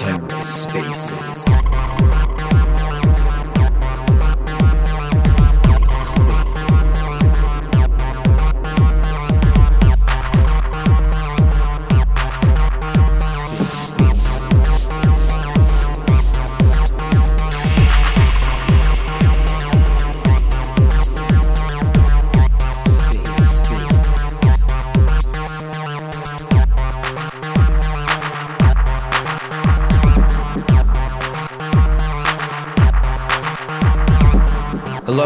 Terra Spaces.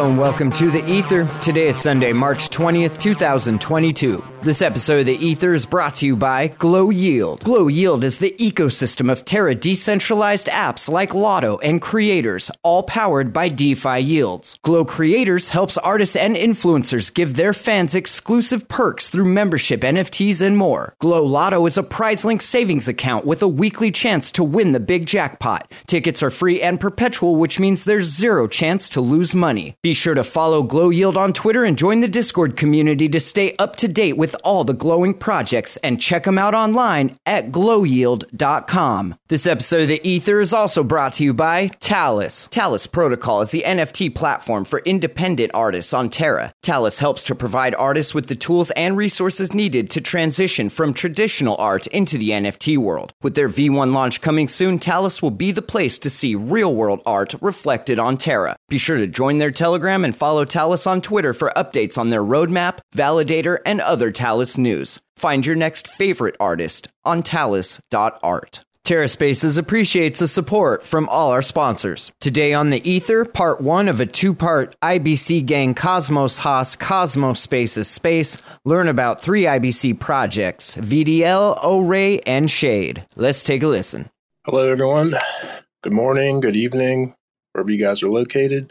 And welcome to The Ether. Today is Sunday, March 20th, 2022. This episode of The Ether is brought to you by Glow Yield. Glow Yield is the ecosystem of Terra decentralized apps like Lotto and Creators, all powered by DeFi Yields. Glow Creators helps artists and influencers give their fans exclusive perks through membership, NFTs, and more. Glow Lotto is a prize link savings account with a weekly chance to win the big jackpot. Tickets are free and perpetual, which means there's zero chance to lose money. Be sure to follow Glow Yield on Twitter and join the Discord community to stay up to date with all the glowing projects and check them out online at glowyield.com. This episode of The Ether is also brought to you by Talis. Talis Protocol is the NFT platform for independent artists on Terra. Talis helps to provide artists with the tools and resources needed to transition from traditional art into the NFT world. With their V1 launch coming soon, Talis will be the place to see real world art reflected on Terra. Be sure to join their Telegram and follow Talis on Twitter for updates on their roadmap, validator, and other Talis news. Find your next favorite artist on talis.art. TerraSpaces appreciates the support from all our sponsors. Today on the Ether, part one of a two part IBC Gang Cosmos HOSS Cosmos Spaces space. Learn about three IBC projects VDL, O-Ray, and Shade. Let's take a listen. Hello, everyone. Good morning, good evening, wherever you guys are located.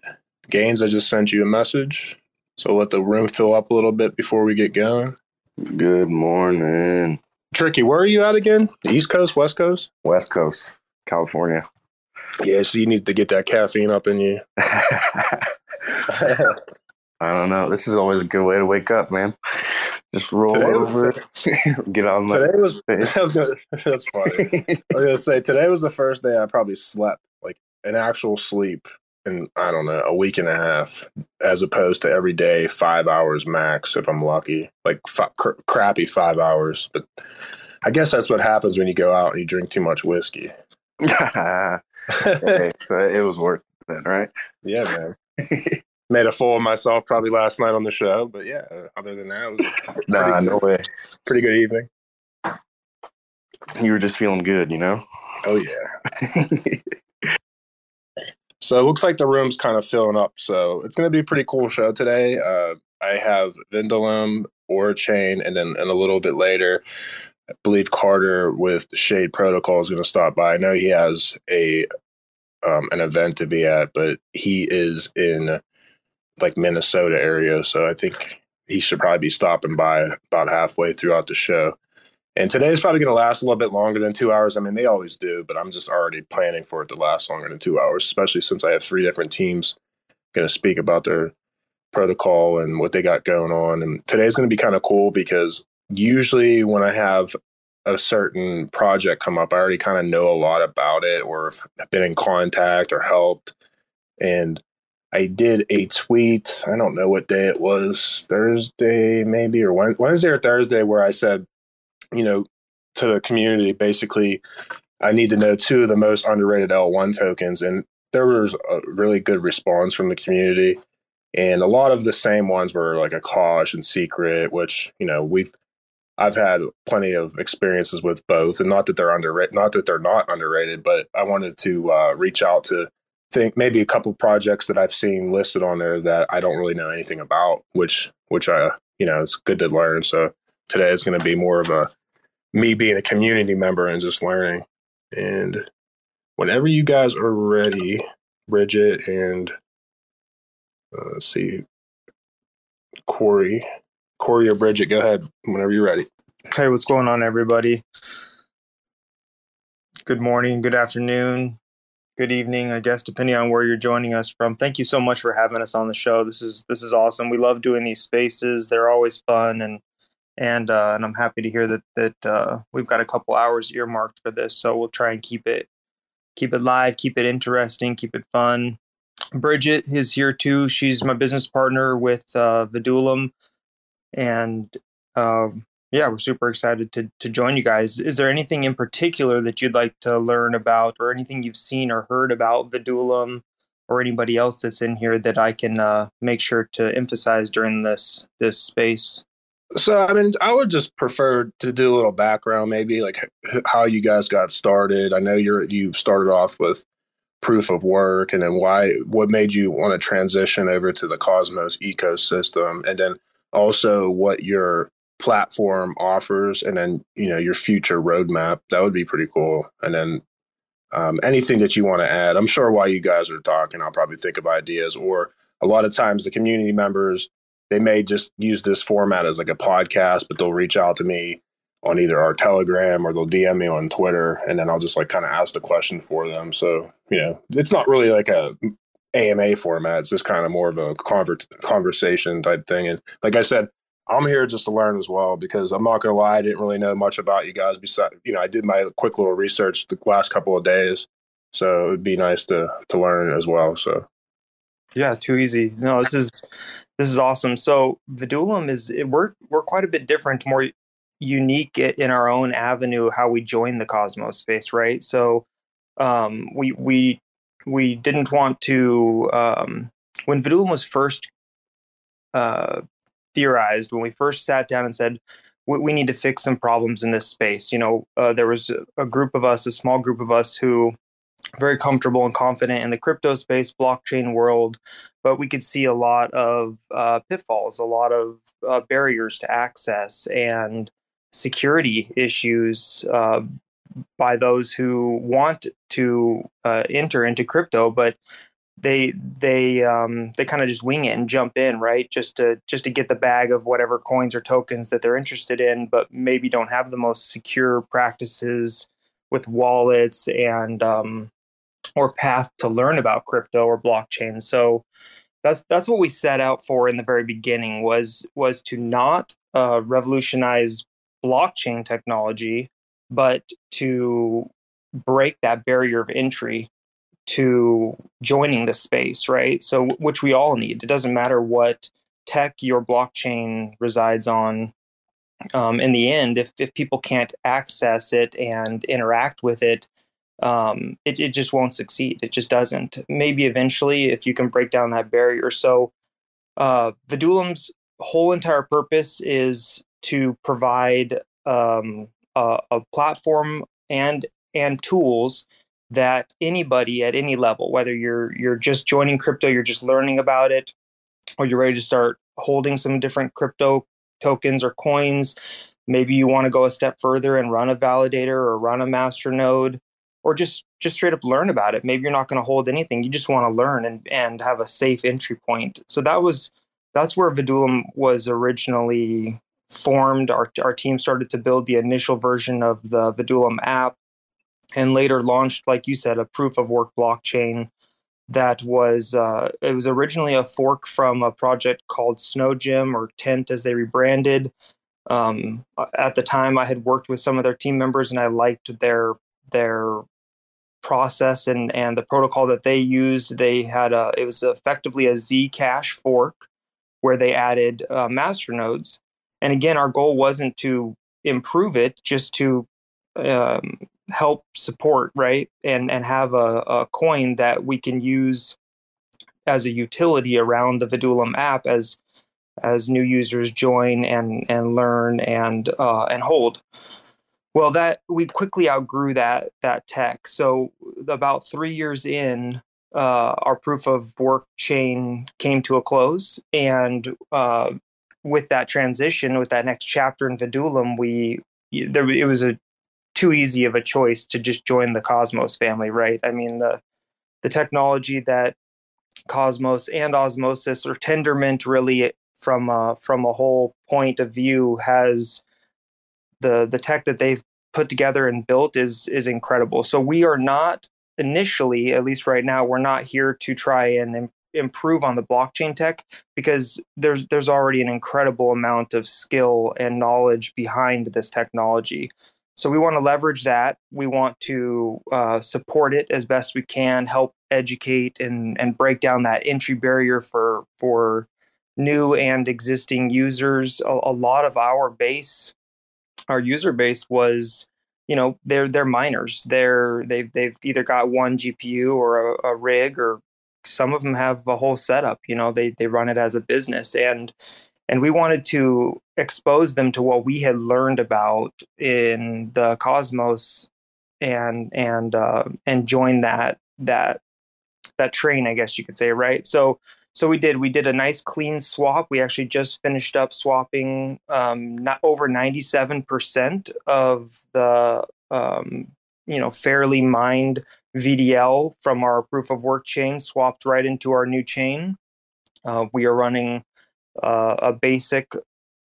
Gaines, I just sent you a message. So let the room fill up a little bit before we get going. Good morning. Tricky, where are you at again? East Coast, West Coast? West Coast, California. Yeah, so you need to get that caffeine up in you. I don't know. This is always a good way to wake up, man. Just roll Today was- over, get on my today was, was gonna, that's funny. I was gonna say today was the first day I probably slept like an actual sleep in I don't know a week and a half, as opposed to every day five hours max if I'm lucky, like fi- cr- crappy five hours. But I guess that's what happens when you go out and you drink too much whiskey. hey, so it was worth it then, right? yeah, man. Made a fool of myself probably last night on the show, but yeah. Other than that, it Nah, no way. pretty good evening. You were just feeling good, you know? Oh yeah. So it looks like the room's kind of filling up. So it's going to be a pretty cool show today. Uh, I have Vidulum, Chain, and then and a little bit later, I believe Carter with Shade Protocol is going to stop by. I know he has a um, an event to be at, but he is in like Minnesota area, so I think he should probably be stopping by about halfway throughout the show. And today is probably going to last a little bit longer than two hours. I mean, they always do, but I'm just already planning for it to last longer than two hours, especially since I have three different teams going to speak about their protocol and what they got going on. And today's going to be kind of cool because usually when I have a certain project come up, I already kind of know a lot about it or have been in contact or helped. And I did a tweet. I don't know what day it was, Thursday maybe, or Wednesday or Thursday, where I said, you know, to the community, basically, I need to know two of the most underrated L1 tokens. And there was a really good response from the community. And a lot of the same ones were like Akash and Secret, which, you know, we've, I've had plenty of experiences with both. And not that they're underrated, not that they're not underrated, but I wanted to uh, reach out to think maybe a couple projects that I've seen listed on there that I don't really know anything about, which, which I, you know, it's good to learn. So today is going to be more of a, me being a community member and just learning. And whenever you guys are ready, Bridget and uh, let's see, Corey, Corey or Bridget, go ahead whenever you're ready. Hey, what's going on, everybody? Good morning, good afternoon, good evening, I guess, depending on where you're joining us from. Thank you so much for having us on the show. This is this is awesome. We love doing these spaces. They're always fun and and uh, and I'm happy to hear that that uh, we've got a couple hours earmarked for this. So we'll try and keep it keep it live, keep it interesting, keep it fun. Bridget is here too. She's my business partner with uh, Vidulum, and um, yeah, we're super excited to to join you guys. Is there anything in particular that you'd like to learn about, or anything you've seen or heard about Vidulum, or anybody else that's in here that I can uh, make sure to emphasize during this this space? So, I mean, I would just prefer to do a little background, maybe like how you guys got started. I know you're you started off with proof of work, and then why, what made you want to transition over to the Cosmos ecosystem, and then also what your platform offers, and then you know your future roadmap. That would be pretty cool. And then um, anything that you want to add. I'm sure while you guys are talking, I'll probably think of ideas, or a lot of times the community members they may just use this format as like a podcast, but they'll reach out to me on either our Telegram or they'll DM me on Twitter, and then I'll just like kind of ask the question for them. So you know, it's not really like a AMA format. It's just kind of more of a conver- conversation type thing. And like I said, I'm here just to learn as well because I'm not gonna lie, I didn't really know much about you guys. Besides, you know, I did my quick little research the last couple of days, so it would be nice to to learn as well. So yeah, too easy. No, this is this is awesome. So Vidulum is we're we're quite a bit different, more unique in our own avenue how we join the Cosmos space, right? So um, we we we didn't want to um, when Vidulum was first uh, theorized, when we first sat down and said we, we need to fix some problems in this space. You know, uh, there was a group of us, a small group of us, who very comfortable and confident in the crypto space, blockchain world, but we could see a lot of uh, pitfalls, a lot of uh, barriers to access, and security issues uh, by those who want to uh, enter into crypto, but they they um, they kind of just wing it and jump in, right? Just to just to get the bag of whatever coins or tokens that they're interested in, but maybe don't have the most secure practices with wallets and um, or path to learn about crypto or blockchain. So that's that's what we set out for in the very beginning was was to not uh, revolutionize blockchain technology, but to break that barrier of entry to joining the space, right? So which we all need. It doesn't matter what tech your blockchain resides on um, in the end, if, if people can't access it and interact with it, um, it, it just won't succeed. It just doesn't. Maybe eventually, if you can break down that barrier. So, uh, Vidulum's whole entire purpose is to provide um, a, a platform and and tools that anybody at any level, whether you're you're just joining crypto, you're just learning about it, or you're ready to start holding some different crypto tokens or coins. Maybe you want to go a step further and run a validator or run a master node or just just straight up learn about it. Maybe you're not going to hold anything. You just want to learn and and have a safe entry point. So that was that's where Vidulum was originally formed. Our our team started to build the initial version of the Vidulum app and later launched like you said a proof of work blockchain that was uh, it was originally a fork from a project called SnowGem or Tent as they rebranded. Um, at the time, I had worked with some of their team members, and I liked their their process and and the protocol that they used. They had a it was effectively a Zcash fork where they added uh, master nodes. And again, our goal wasn't to improve it, just to um, help support right and and have a, a coin that we can use as a utility around the Vidulum app as as new users join and and learn and uh, and hold. Well, that we quickly outgrew that that tech. So about three years in, uh, our proof of work chain came to a close, and uh, with that transition, with that next chapter in Vidulum, we there it was a too easy of a choice to just join the Cosmos family, right? I mean, the the technology that Cosmos and Osmosis or Tendermint really from a, from a whole point of view has the the tech that they've put together and built is is incredible. So we are not initially, at least right now, we're not here to try and Im- improve on the blockchain tech because there's there's already an incredible amount of skill and knowledge behind this technology. So we want to leverage that. We want to uh, support it as best we can, help educate and and break down that entry barrier for for new and existing users. A, a lot of our base, our user base was, you know, they're they're miners. They're they've they've either got one GPU or a, a rig, or some of them have a whole setup. You know, they they run it as a business and and we wanted to expose them to what we had learned about in the cosmos and and uh, and join that that that train i guess you could say right so so we did we did a nice clean swap. We actually just finished up swapping um, not over 97% of the um, you know fairly mined vdl from our proof of work chain swapped right into our new chain. Uh, we are running uh, a basic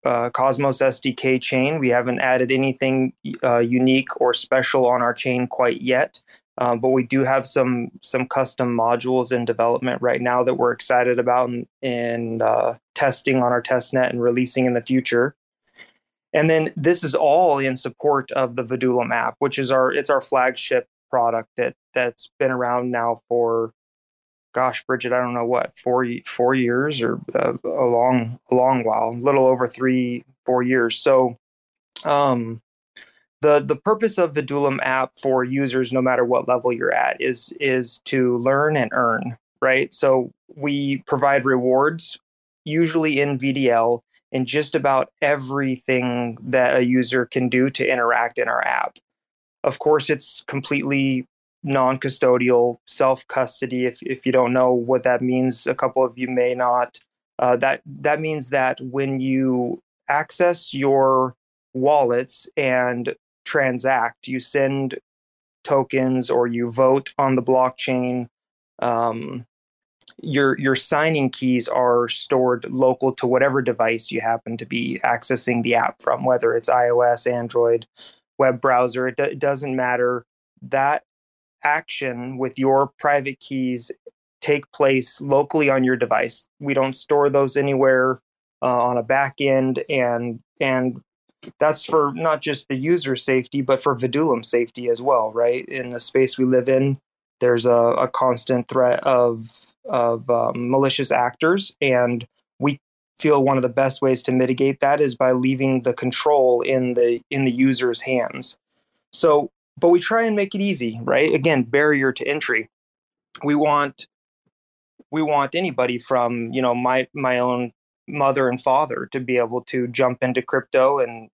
uh, Cosmos SDK chain. We haven't added anything uh, unique or special on our chain quite yet, uh, but we do have some some custom modules in development right now that we're excited about and, uh, testing on our testnet and releasing in the future. And then this is all in support of the Vidulum app, which is our it's our flagship product that that's been around now for gosh, Bridget, I don't know what four four years or uh, a long a long while, a little over three four years. So, um, the the purpose of the Vidulum app for users, no matter what level you're at, is is to learn and earn. Right. So we provide rewards, usually in VDL, in just about everything that a user can do to interact in our app. Of course, it's completely non-custodial self-custody. If if you don't know what that means, a couple of you may not. Uh, that that means that when you access your wallets and transact, you send tokens or you vote on the blockchain. Um, your your signing keys are stored local to whatever device you happen to be accessing the app from, whether it's iOS, Android, web browser. It, it doesn't matter. That action with your private keys take place locally on your device. We don't store those anywhere uh, on a back end, and and that's for not just the user safety, but for Vidulum safety as well, right? In the space we live in, there's a, a constant threat of of um, malicious actors, and we feel one of the best ways to mitigate that is by leaving the control in the in the user's hands. So but we try and make it easy, right? Again, barrier to entry. We want we want anybody from you know my my own mother and father to be able to jump into crypto and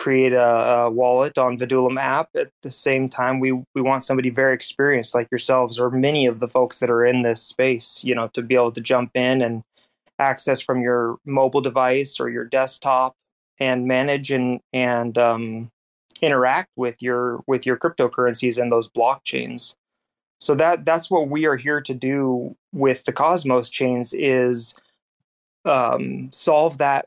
create a, a, wallet on Vidulum app. At the same time, we we want somebody very experienced like yourselves or many of the folks that are in this space, you know, to be able to jump in and access from your mobile device or your desktop and manage and and um, interact with your with your cryptocurrencies and those blockchains so that that's what we are here to do with the cosmos chains is um, solve that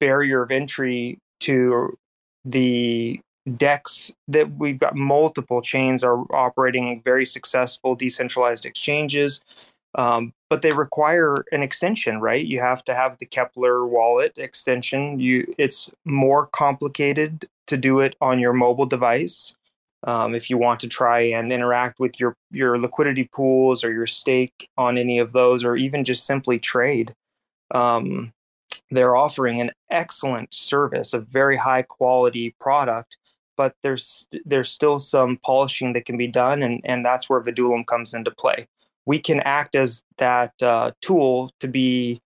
barrier of entry to the DEX that we've got multiple chains are operating very successful decentralized exchanges um, but they require an extension right you have to have the Keplr wallet extension you it's more complicated to do it on your mobile device. Um, if you want to try and interact with your your liquidity pools or your stake on any of those, or even just simply trade, um, they're offering an excellent service, a very high quality product. But there's there's still some polishing that can be done, and and that's where Vidulum comes into play. We can act as that uh, tool to be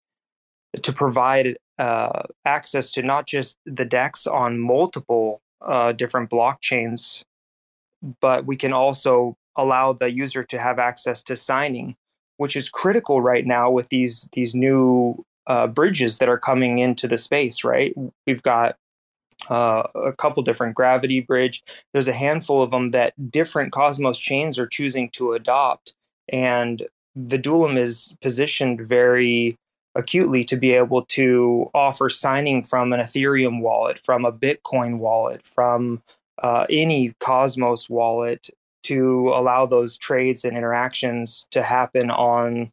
to provide uh, access to not just the DEX on multiple uh, different blockchains, but we can also allow the user to have access to signing, which is critical right now with these these new uh, bridges that are coming into the space. Right, we've got uh, a couple different gravity bridge. There's a handful of them that different Cosmos chains are choosing to adopt, and the Vidulum is positioned very acutely to be able to offer signing from an Ethereum wallet, from a Bitcoin wallet, from uh, any Cosmos wallet to allow those trades and interactions to happen on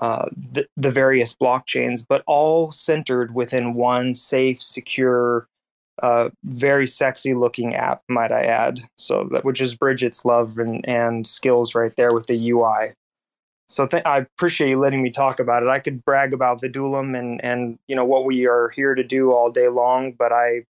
uh, the, the various blockchains, but all centered within one safe, secure, uh, very sexy looking app, might I add. So that which is Bridget's love and, and skills right there with the UI. So th- I appreciate you letting me talk about it. I could brag about Vidulum and and you know what we are here to do all day long, but I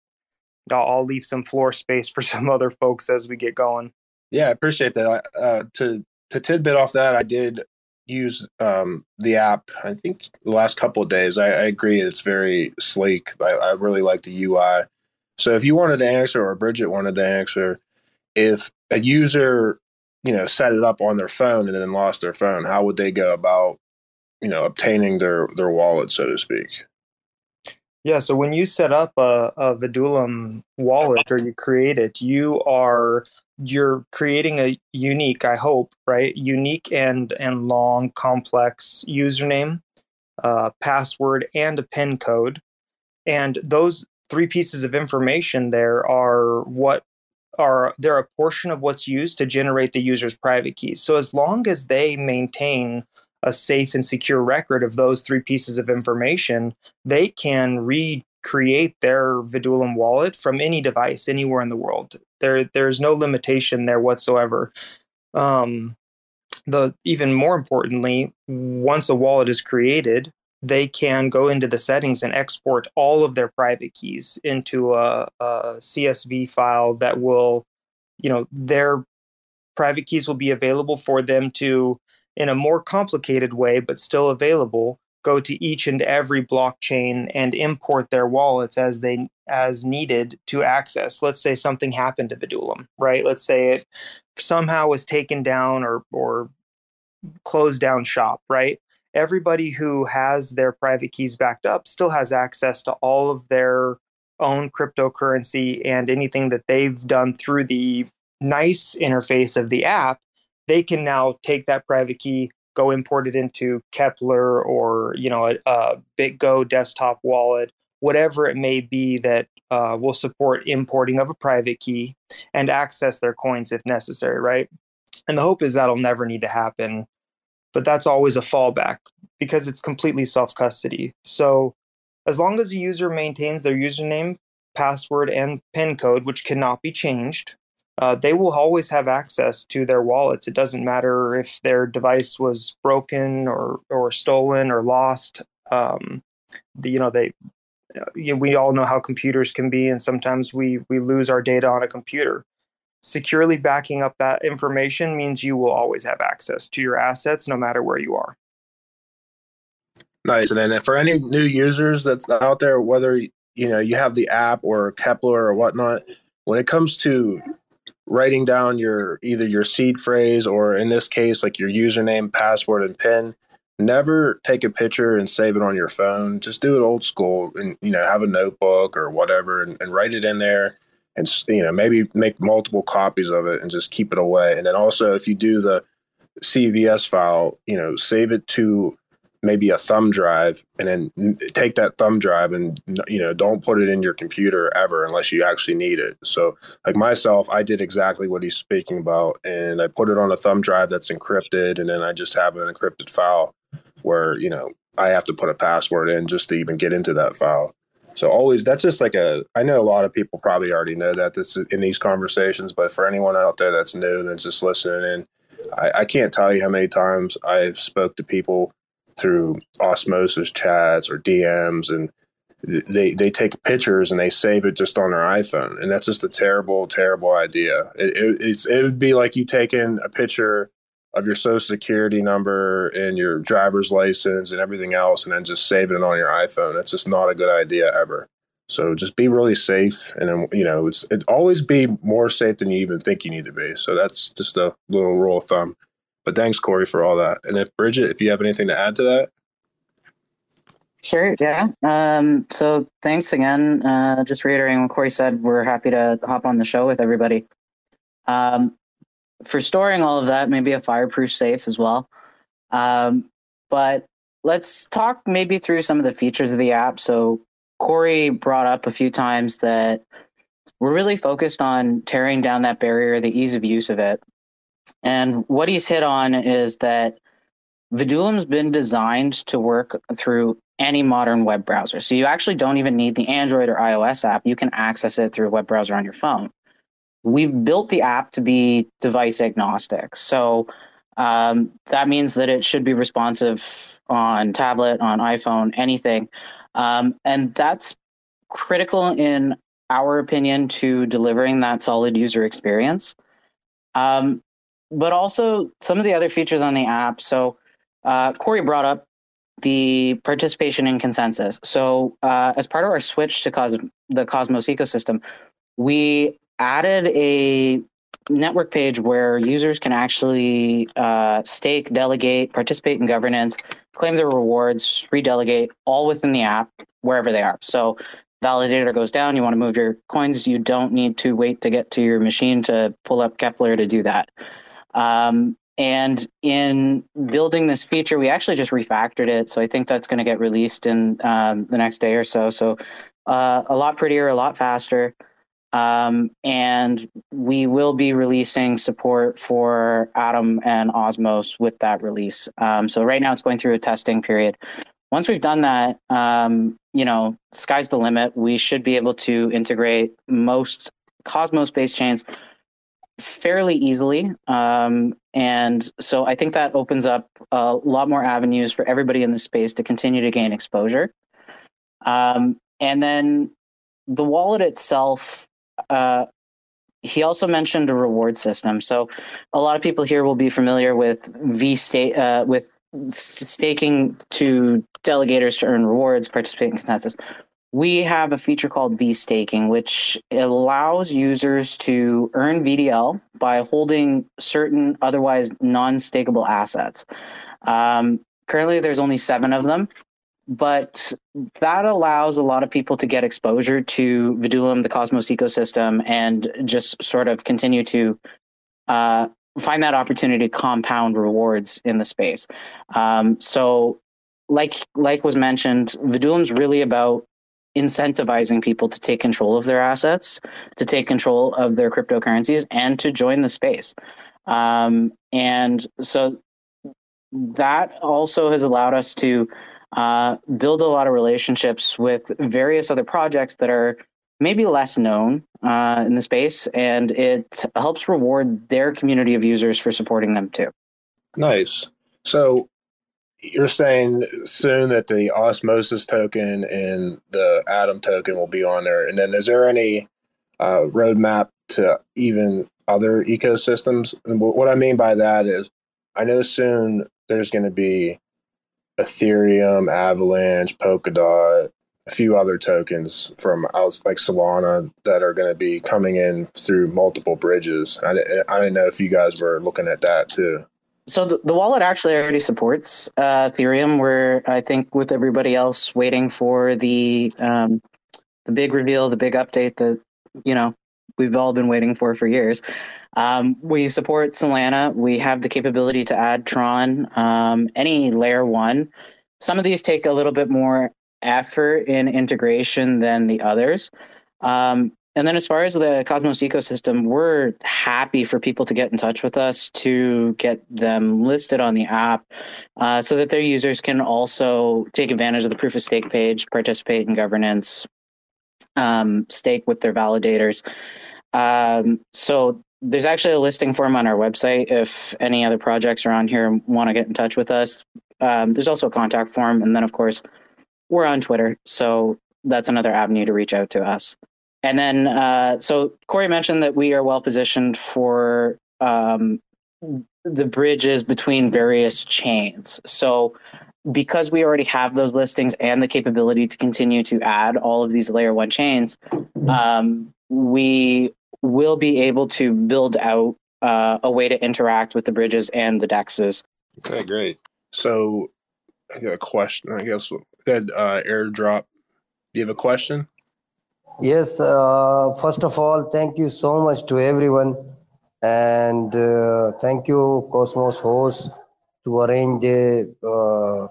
I'll leave some floor space for some other folks as we get going. Yeah, I appreciate that. Uh, to to tidbit off that, I did use um, the app. I think the last couple of days. I, I agree, it's very sleek. I, I, really like the UI. So if you wanted to answer, or Bridget wanted to answer, if a user, you know, set it up on their phone and then lost their phone, how would they go about, you know, obtaining their their wallet, so to speak? Yeah, so when you set up a, a Vidulum wallet or you create it, you are you're creating a unique, I hope, right? Unique and and long, complex username, uh, password, and a PIN code. And those three pieces of information there are what are they're a portion of what's used to generate the user's private keys. So as long as they maintain a safe and secure record of those three pieces of information, they can recreate their Vidulum wallet from any device anywhere in the world. There, there's no limitation there whatsoever. Um, the even more importantly, once a wallet is created, they can go into the settings and export all of their private keys into a, a CSV file that will, you know, their private keys will be available for them to, in a more complicated way, but still available, go to each and every blockchain and import their wallets as they as needed to access. Let's say something happened to Vidulum, right? Let's say it somehow was taken down or or closed down shop, right? Everybody who has their private keys backed up still has access to all of their own cryptocurrency and anything that they've done through the nice interface of the app. They can now take that private key, go import it into Keplr or you know a, a BitGo desktop wallet, whatever it may be that uh, will support importing of a private key and access their coins if necessary, right? And the hope is that'll never need to happen, but that's always a fallback because it's completely self custody. So as long as the user maintains their username, password, and PIN code, which cannot be changed, uh, they will always have access to their wallets. It doesn't matter if their device was broken or or stolen or lost. Um, the, you know they you know, we all know how computers can be, and sometimes we we lose our data on a computer. Securely backing up that information means you will always have access to your assets, no matter where you are. Nice. And then for any new users that's out there, whether you know you have the app or Keplr or whatnot, when it comes to writing down your either your seed phrase or in this case like your username password and pin. Never take a picture and save it on your phone. Just do it old school and you know have a notebook or whatever and, and write it in there and you know maybe make multiple copies of it and just keep it away. And then also if you do the cvs file you know save it to maybe a thumb drive and then take that thumb drive and you know don't put it in your computer ever unless you actually need it. So like myself i did exactly what he's speaking about and i put it on a thumb drive that's encrypted and then i just have an encrypted file where you know i have to put a password in just to even get into that file. So always that's just like a i know a lot of people probably already know that this in these conversations but for anyone out there that's new that's just listening in I, I can't tell you how many times i've spoke to people through osmosis chats or DMs and they they take pictures and they save it just on their iPhone and that's just a terrible terrible idea. It, it, it's it would be like you taking a picture of your social security number and your driver's license and everything else and then just saving it on your iPhone. That's just not a good idea ever. So just be really safe and then you know it's it always be more safe than you even think you need to be. So that's just a little rule of thumb. But thanks, Corey, for all that. And if Bridget, if you have anything to add to that. Sure, yeah. Um, so thanks again. Uh, just reiterating what Corey said, we're happy to hop on the show with everybody. Um, for storing all of that, maybe a fireproof safe as well. Um, but let's talk maybe through some of the features of the app. So Corey brought up a few times that we're really focused on tearing down that barrier, the ease of use of it. And what he's hit on is that Vidulum's been designed to work through any modern web browser. So you actually don't even need the Android or iOS app. You can access it through a web browser on your phone. We've built the app to be device agnostic. So um, that means that it should be responsive on tablet, on iPhone, anything. Um, and that's critical in our opinion to delivering that solid user experience. Um, but also some of the other features on the app. So uh, Corey brought up the participation in consensus. So uh, as part of our switch to Cos- the Cosmos ecosystem, we added a network page where users can actually uh, stake, delegate, participate in governance, claim their rewards, redelegate, all within the app wherever they are. So validator goes down, you want to move your coins, you don't need to wait to get to your machine to pull up Keplr to do that. Um, and in building this feature, we actually just refactored it. So I think that's going to get released in um, the next day or so. So uh, a lot prettier, a lot faster. Um, and we will be releasing support for Atom and Osmos with that release. Um, so right now it's going through a testing period. Once we've done that, um, you know, sky's the limit. We should be able to integrate most Cosmos-based chains fairly easily. Um, and so I think that opens up a lot more avenues for everybody in the space to continue to gain exposure. Um, and then the wallet itself uh, he also mentioned a reward system. So a lot of people here will be familiar with V state uh, with staking to delegators to earn rewards, participate in consensus. We have a feature called V staking, which allows users to earn VDL by holding certain otherwise non-stakeable assets. Um, currently, there's only seven of them, but that allows a lot of people to get exposure to Vidulum, the Cosmos ecosystem, and just sort of continue to uh, find that opportunity to compound rewards in the space. Um, so, like like was mentioned, Vidulum's really about incentivizing people to take control of their assets, to take control of their cryptocurrencies, and to join the space. Um, and so that also has allowed us to uh, build a lot of relationships with various other projects that are maybe less known uh, in the space, and it helps reward their community of users for supporting them too. Nice. So you're saying soon that the osmosis token and the atom token will be on there, and then is there any uh, roadmap to even other ecosystems? And what I mean by that is, I know soon there's going to be Ethereum, Avalanche, Polkadot, a few other tokens from out like Solana that are going to be coming in through multiple bridges. I, I didn't know if you guys were looking at that too. So the, the wallet actually already supports uh, Ethereum. We're I think with everybody else waiting for the um, the big reveal, the big update that you know we've all been waiting for for years. Um, we support Solana. We have the capability to add Tron, um, any layer one. Some of these take a little bit more effort in integration than the others. Um, and then as far as the Cosmos ecosystem, we're happy for people to get in touch with us to get them listed on the app uh, so that their users can also take advantage of the proof of stake page, participate in governance, um, stake with their validators. Um, so there's actually a listing form on our website if any other projects are on here want to get in touch with us. Um, there's also a contact form, and then of course we're on Twitter, so that's another avenue to reach out to us. And then, uh, so Corey mentioned that we are well positioned for um, the bridges between various chains. So because we already have those listings and the capability to continue to add all of these layer one chains, um, we will be able to build out uh, a way to interact with the bridges and the dexes. Okay, great. So, I got a question. I guess that uh, airdrop. Do you have a question? Yes. Uh, first of all, thank you so much to everyone, and uh, thank you Cosmos HOSS to arrange the uh,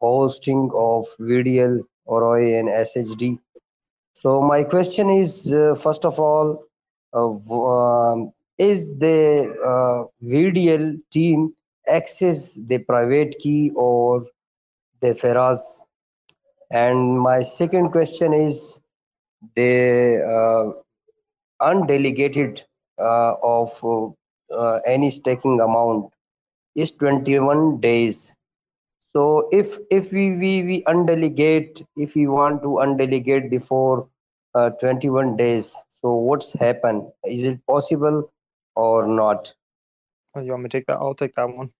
hosting of VDL, Oroi, and SHD. So my question is, uh, first of all, um, is the uh, VDL team access the private key or the Faraz? And my second question is the uh, undelegated uh, of uh, any staking amount is 21 days. So if if we, we, we undelegate, if we want to undelegate before uh, 21 days, so what's happened? Is it possible or not? Oh, you want me to take that? I'll take that one.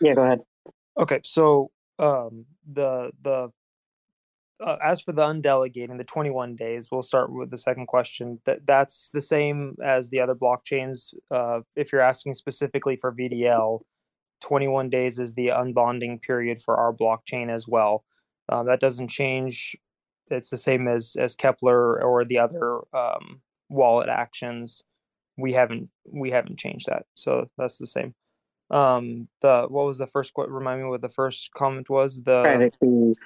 Yeah, go ahead. Okay, so um, the the uh, as for the undelegating, the 21 days, we'll start with the second question. That that's the same as the other blockchains. Uh, if you're asking specifically for VDL, 21 days is the unbonding period for our blockchain as well. Uh, that doesn't change. It's the same as as Keplr or the other um, wallet actions. We haven't we haven't changed that, so that's the same. Um, the what was the first? Remind me what the first comment was? The Private keys.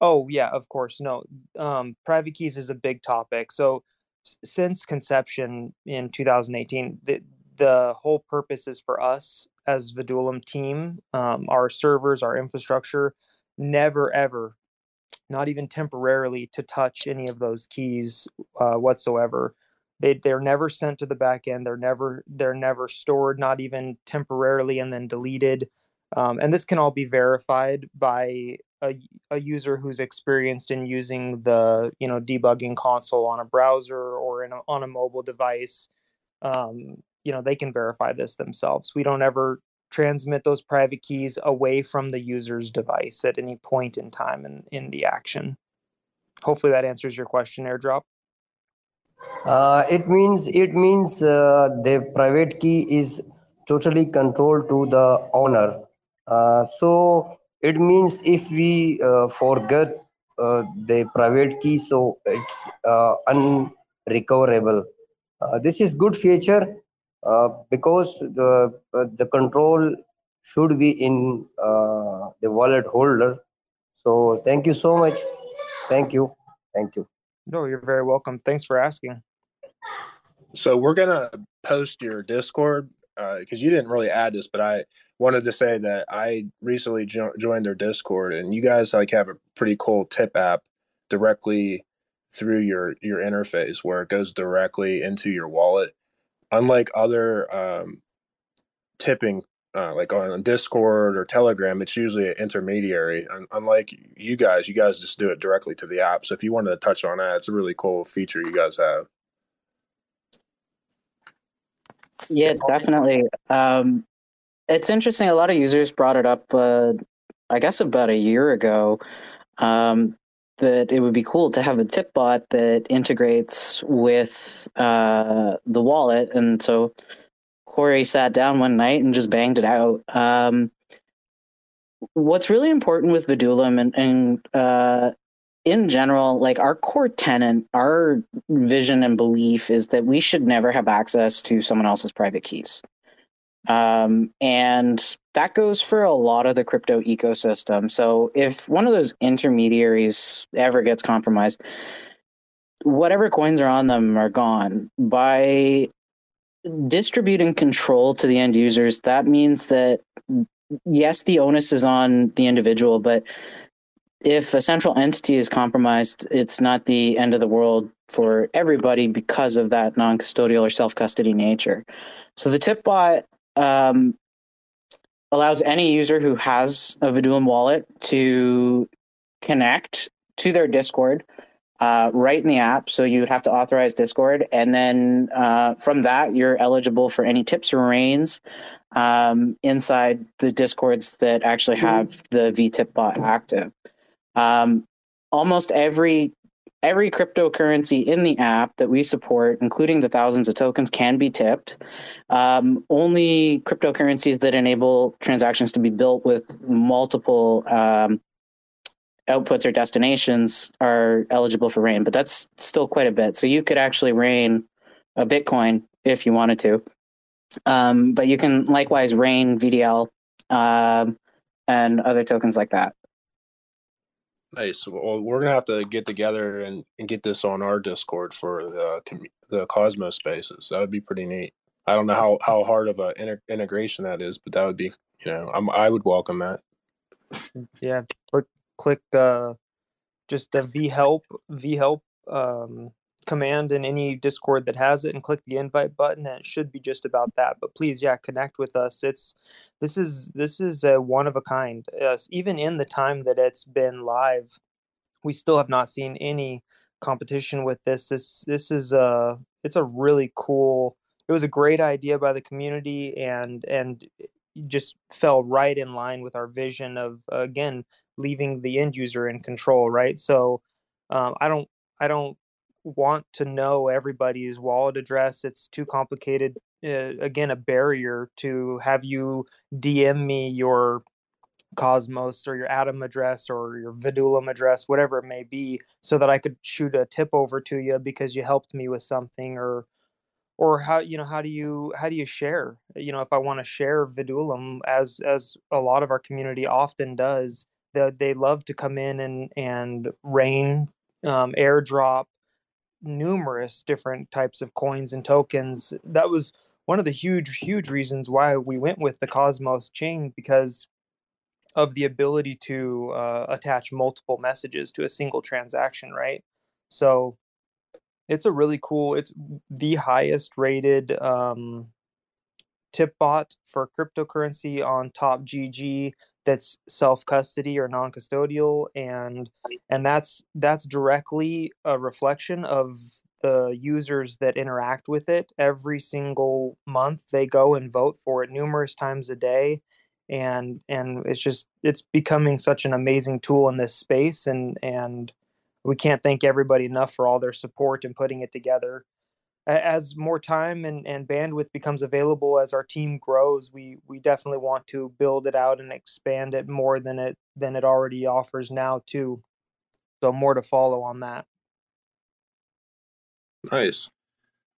Oh yeah, of course. No, um, private keys is a big topic. So s- since conception in 2018, the the whole purpose is for us as Vidulum team, um, our servers, our infrastructure, never ever, not even temporarily, to touch any of those keys uh, whatsoever. They they're never sent to the back end. They're never they're never stored, not even temporarily, and then deleted. Um, and this can all be verified by a, a user who's experienced in using the you know debugging console on a browser or in a, on a mobile device um, you know they can verify this themselves we don't ever transmit those private keys away from the user's device at any point in time in, in the action hopefully that answers your question airdrop Uh, it means it means uh, the private key is totally controlled to the owner. Uh, so it means if we uh, forget uh, the private key, so it's unrecoverable. This is good feature because the the control should be in the wallet holder. So thank you so much. Thank you. Thank you. No you're very welcome thanks for asking So we're gonna post your Discord because you didn't really add this, but I wanted to say that I recently jo- joined their Discord, and you guys like have a pretty cool tip app directly through your your interface where it goes directly into your wallet. Unlike other um, tipping, uh, like on Discord or Telegram, it's usually an intermediary. Un- unlike you guys, you guys just do it directly to the app. So if you wanted to touch on that, it's a really cool feature you guys have. Yeah, definitely. Um, it's interesting. A lot of users brought it up, uh, I guess, about a year ago. Um, that it would be cool to have a tip bot that integrates with uh, the wallet, and so Corey sat down one night and just banged it out. Um, what's really important with Vidulum and, and uh, in general, like our core tenant, our vision and belief is that we should never have access to someone else's private keys. Um, and that goes for a lot of the crypto ecosystem. So if one of those intermediaries ever gets compromised, whatever coins are on them are gone. By distributing control to the end users, that means that yes, the onus is on the individual, but if a central entity is compromised, it's not the end of the world for everybody because of that non custodial or self custody nature. So the tip bot um, allows any user who has a Vidulum wallet to connect to their Discord uh, right in the app. So you would have to authorize Discord. And then uh, from that, you're eligible for any tips or rains um, inside the Discords that actually have the VTip bot active. Um, almost every every cryptocurrency in the app that we support, including the thousands of tokens, can be tipped. Um, only cryptocurrencies that enable transactions to be built with multiple um, outputs or destinations are eligible for rain, but that's still quite a bit. So you could actually rain a Bitcoin if you wanted to. Um, but you can likewise rain VDL um, and other tokens like that. Nice. Well, we're gonna have to get together and, and get this on our Discord for the the Cosmos Spaces. That would be pretty neat. I don't know how how hard of a inter- integration that is, but that would be you know I'm, I would welcome that. Yeah, click click uh, just the v help v help um, command in any Discord that has it, and click the invite button, and it should be just about that. But please, yeah, connect with us. It's this is this is a one of a kind. Uh, even in the time that it's been live, we still have not seen any competition with this. This this is a it's a really cool. It was a great idea by the community, and and just fell right in line with our vision of again leaving the end user in control. Right. So um, I don't I don't want to know everybody's wallet address. It's too complicated. Uh, again, a barrier to have you DM me your Cosmos or your Atom address or your Vidulum address, whatever it may be, so that I could shoot a tip over to you because you helped me with something or or how you know how do you how do you share you know if i want to share vidulum as as a lot of our community often does they, they love to come in and and rain um, airdrop numerous different types of coins and tokens. That was one of the huge huge reasons why we went with the cosmos chain because of the ability to uh, attach multiple messages to a single transaction right? So it's a really cool it's the highest rated um, tip bot for cryptocurrency on top gg that's self custody or non custodial and and that's that's directly a reflection of the users that interact with it. Every single month they go and vote for it numerous times a day and and it's just it's becoming such an amazing tool in this space and and we can't thank everybody enough for all their support and putting it together as more time and, and bandwidth becomes available as our team grows we we definitely want to build it out and expand it more than it than it already offers now too. So more to follow on that. Nice.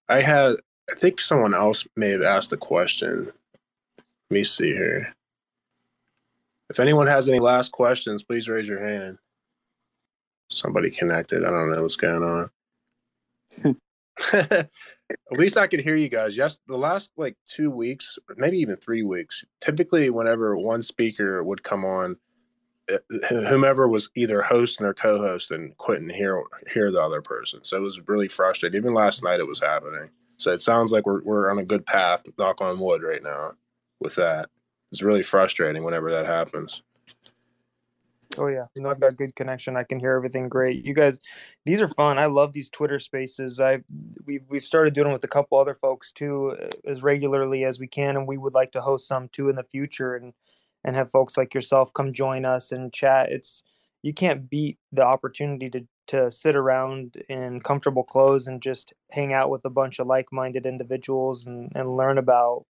I had i think someone else may have asked a question. Let me see here. If anyone has any last questions please raise your hand. Somebody connected. I don't know what's going on At least I could hear you guys. Yes, the last like two weeks, maybe even three weeks. Typically, whenever one speaker would come on, eh, whomever was either hosting or co-hosting couldn't hear hear the other person. So it was really frustrating. Even last night, it was happening. So it sounds like we're we're on a good path. Knock on wood, right now. With that, it's really frustrating whenever that happens. Oh yeah, know I've got good connection. I can hear everything great. You guys, these are fun. I love these Twitter Spaces. I we've we've started doing with a couple other folks too, as regularly as we can, and we would like to host some too in the future, and and have folks like yourself come join us and chat. It's you can't beat the opportunity to to sit around in comfortable clothes and just hang out with a bunch of like-minded individuals and and learn about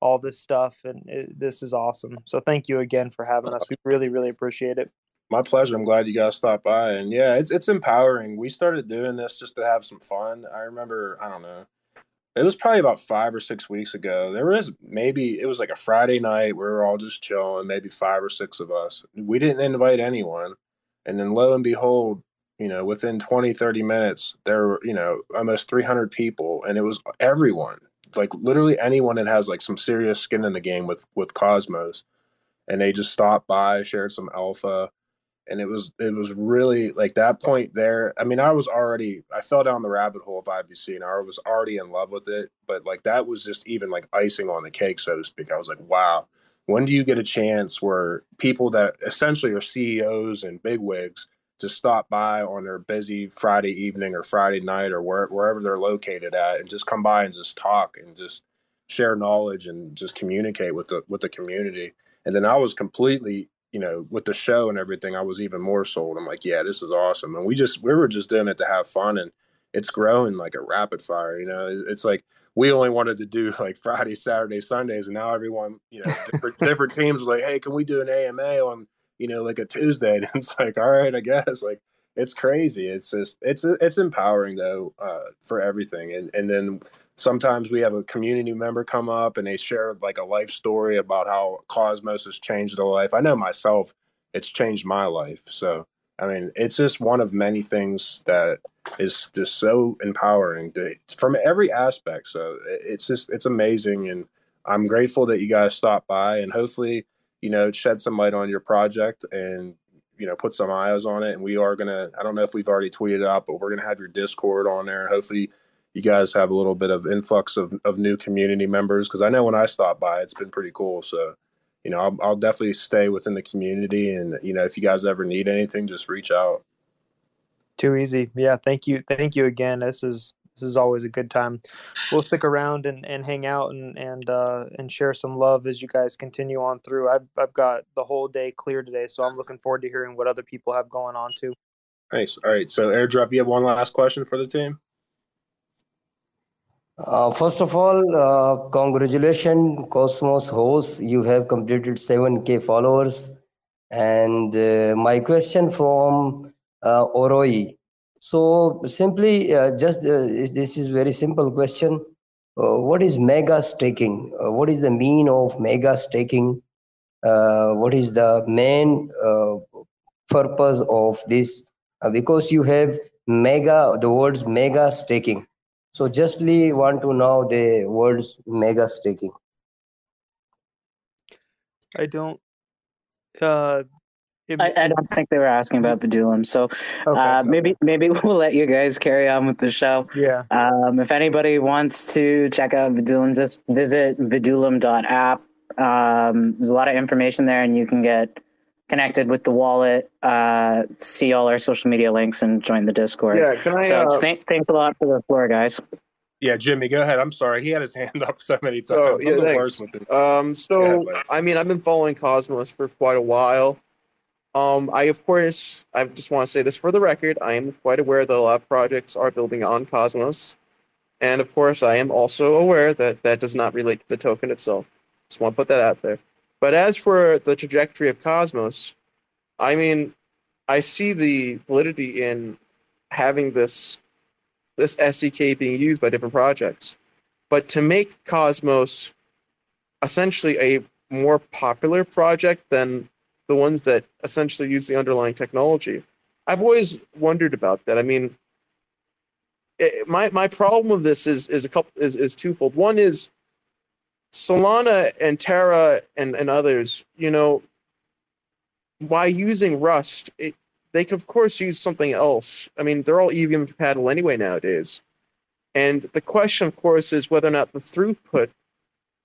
all this stuff and it, this is awesome. So thank you again for having us. We really really appreciate it. My pleasure. I'm glad you guys stopped by and yeah it's, it's empowering. We started doing this just to have some fun. I remember i don't know it was probably about five or six weeks ago. There was maybe it was like a friday night we were all just chilling maybe five or six of us. We didn't invite anyone and then lo and behold you know within 20 30 minutes there were you know almost 300 people and it was everyone like literally anyone that has like some serious skin in the game with with Cosmos, and they just stopped by, shared some alpha, and it was it was really like that point there. I mean, I was already I fell down the rabbit hole of IBC, and I was already in love with it. But like that was just even like icing on the cake, so to speak. I was like, wow. When do you get a chance where people that essentially are CEOs and bigwigs to stop by on their busy Friday evening or Friday night or where, wherever they're located at and just come by and just talk and just share knowledge and just communicate with the with the community. And then I was completely, you know, with the show and everything, I was even more sold. I'm like, yeah, this is awesome. And we just we were just doing it to have fun and it's growing like a rapid fire. You know, it's like we only wanted to do like Friday, Saturday, Sundays, and now everyone, you know, different, different teams are like, hey, can we do an AMA on you know, like a Tuesday. And it's like, all right, I guess. Like it's crazy. It's just it's it's empowering though uh, for everything. And and then sometimes we have a community member come up and they share like a life story about how Cosmos has changed their life. I know myself, it's changed my life. So I mean, it's just one of many things that is just so empowering to, from every aspect. So it's just it's amazing, and I'm grateful that you guys stopped by, and hopefully, you know, shed some light on your project and you know put some eyes on it. And we are gonna. I don't know if we've already tweeted out, but we're gonna have your Discord on there. Hopefully, you guys have a little bit of influx of of new community members because I know when I stopped by, it's been pretty cool. So you know, I'll, I'll definitely stay within the community. And, you know, if you guys ever need anything, just reach out. Too easy. Yeah. Thank you. Thank you again. This is, this is always a good time. We'll stick around and, and hang out and, and, uh, and share some love as you guys continue on through. I've, I've got the whole day clear today, so I'm looking forward to hearing what other people have going on too. Nice. All right. So airdrop, you have one last question for the team? Uh, first of all, uh, congratulations, Cosmos HOSS. You have completed 7k followers. And uh, my question from uh, ORAI. So simply, uh, just uh, this is very simple question. Uh, what is mega staking? Uh, what is the mean of mega staking? Uh, what is the main uh, purpose of this? Because you have mega, the words mega staking. So justly want to know the words mega staking. I don't, it- I, I don't think they were asking about Vidulum. So okay. uh, maybe maybe we'll let you guys carry on with the show. yeah. Um, if anybody wants to check out Vidulum, just visit vidulum.app. Um, there's a lot of information there, and you can get connected with the wallet, uh, see all our social media links, and join the Discord. Yeah, can I? so uh, th- thanks a lot for the floor, guys. Yeah, Jimmy, go ahead. I'm sorry. He had his hand up so many times. So, I'm yeah, the worst with this. Um, so Yeah, I mean, I've been following Cosmos for quite a while. Um, I of course, I just want to say this for the record. I am quite aware that a lot of projects are building on Cosmos, and of course, I am also aware that that does not relate to the token itself. Just want to put that out there. But as for the trajectory of Cosmos, I mean, I see the validity in having this this SDK being used by different projects. But to make Cosmos essentially a more popular project than the ones that essentially use the underlying technology. I've always wondered about that. I mean, it, my my problem with this is is a couple is, is twofold. One is Solana and Terra and, and others, you know, by using Rust, it, they could of course use something else. I mean, they're all EVM compatible anyway nowadays. And the question, of course, is whether or not the throughput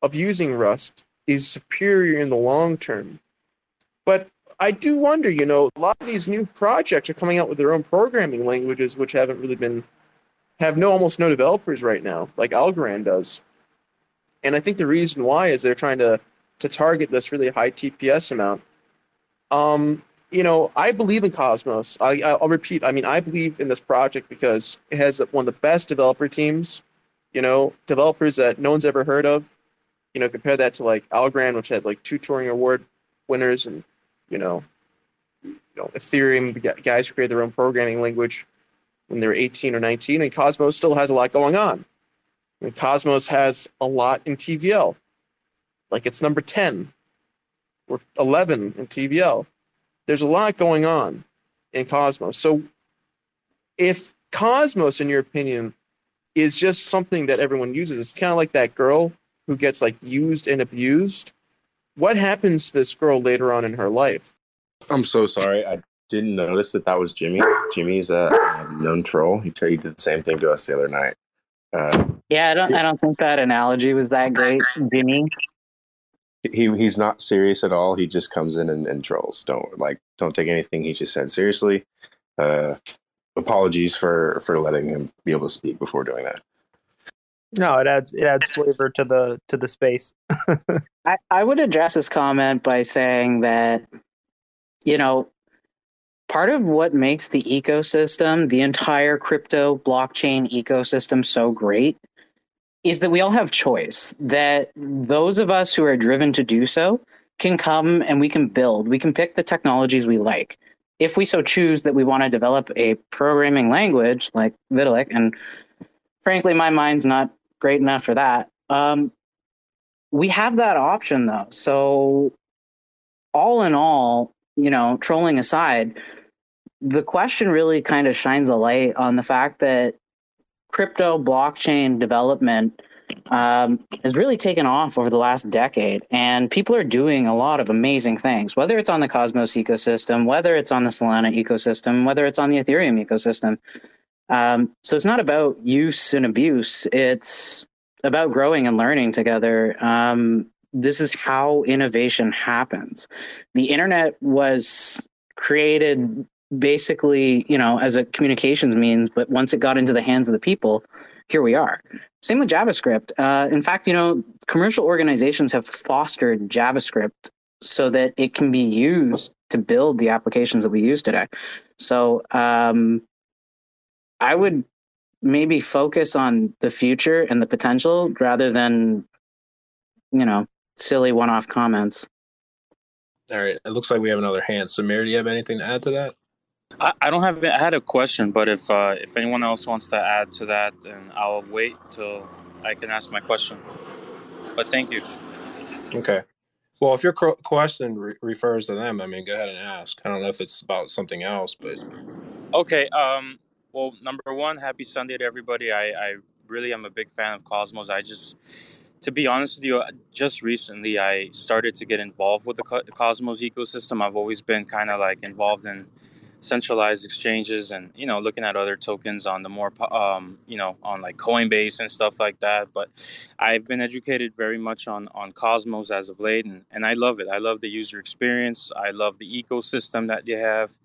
of using Rust is superior in the long term. But I do wonder, you know, a lot of these new projects are coming out with their own programming languages, which haven't really been have no almost no developers right now, like Algorand does. And I think the reason why is they're trying to to target this really high TPS amount. Um, you know, I believe in Cosmos. I, I'll repeat. I mean, I believe in this project because it has one of the best developer teams. You know, developers that no one's ever heard of. You know, compare that to like Algorand, which has like two Turing Award winners, and you know, you know, Ethereum, the guys who created their own programming language when they were 18 or 19, and Cosmos still has a lot going on. And Cosmos has a lot in TVL, like it's number 10 or 11 in TVL. There's a lot going on in Cosmos. So, if Cosmos, in your opinion, is just something that everyone uses, it's kind of like that girl who gets like used and abused. What happens to this girl later on in her life? I'm so sorry. I didn't notice that that was Jimmy. Jimmy's a, a known troll. He, he did the same thing to us the other night. Uh, Yeah, I don't I don't think that analogy was that great, Jimmy. he he's not serious at all. He just comes in and, and trolls. Don't like don't take anything he just said seriously. Uh, apologies for for letting him be able to speak before doing that. No, it adds it adds flavor to the to the space. I, I would address this comment by saying that, you know, part of what makes the ecosystem, the entire crypto blockchain ecosystem so great is that we all have choice. That those of us who are driven to do so can come and we can build, we can pick the technologies we like. If we so choose that we want to develop a programming language like Vitalik, and frankly, my mind's not great enough for that. Um, we have that option though. So all in all, you know, trolling aside, the question really kind of shines a light on the fact that crypto blockchain development um, has really taken off over the last decade, and people are doing a lot of amazing things. Whether it's on the Cosmos ecosystem, whether it's on the Solana ecosystem, whether it's on the Ethereum ecosystem. Um, so it's not about use and abuse; it's about growing and learning together. Um, this is how innovation happens. The internet was created basically, you know, as a communications means, but once it got into the hands of the people, here we are. Same with JavaScript. Uh, in fact, you know, commercial organizations have fostered JavaScript so that it can be used to build the applications that we use today. So um, I would maybe focus on the future and the potential rather than, you know, silly one off comments. All right. It looks like we have another hand. Samir, do you have anything to add to that? I, I don't have. I had a question, but if uh, if anyone else wants to add to that, then I'll wait till I can ask my question. But thank you. Okay. Well, if your question re- refers to them, I mean, go ahead and ask. I don't know if it's about something else, but okay. Um. Well, number one, happy Sunday to everybody. I I really am a big fan of Cosmos. I just to be honest with you, just recently I started to get involved with the Cosmos ecosystem. I've always been kind of like involved in centralized exchanges and you know looking at other tokens on the more um, you know on like coinbase and stuff like that but i've been educated very much on on cosmos as of late and, and i love it i love the user experience i love the ecosystem that you have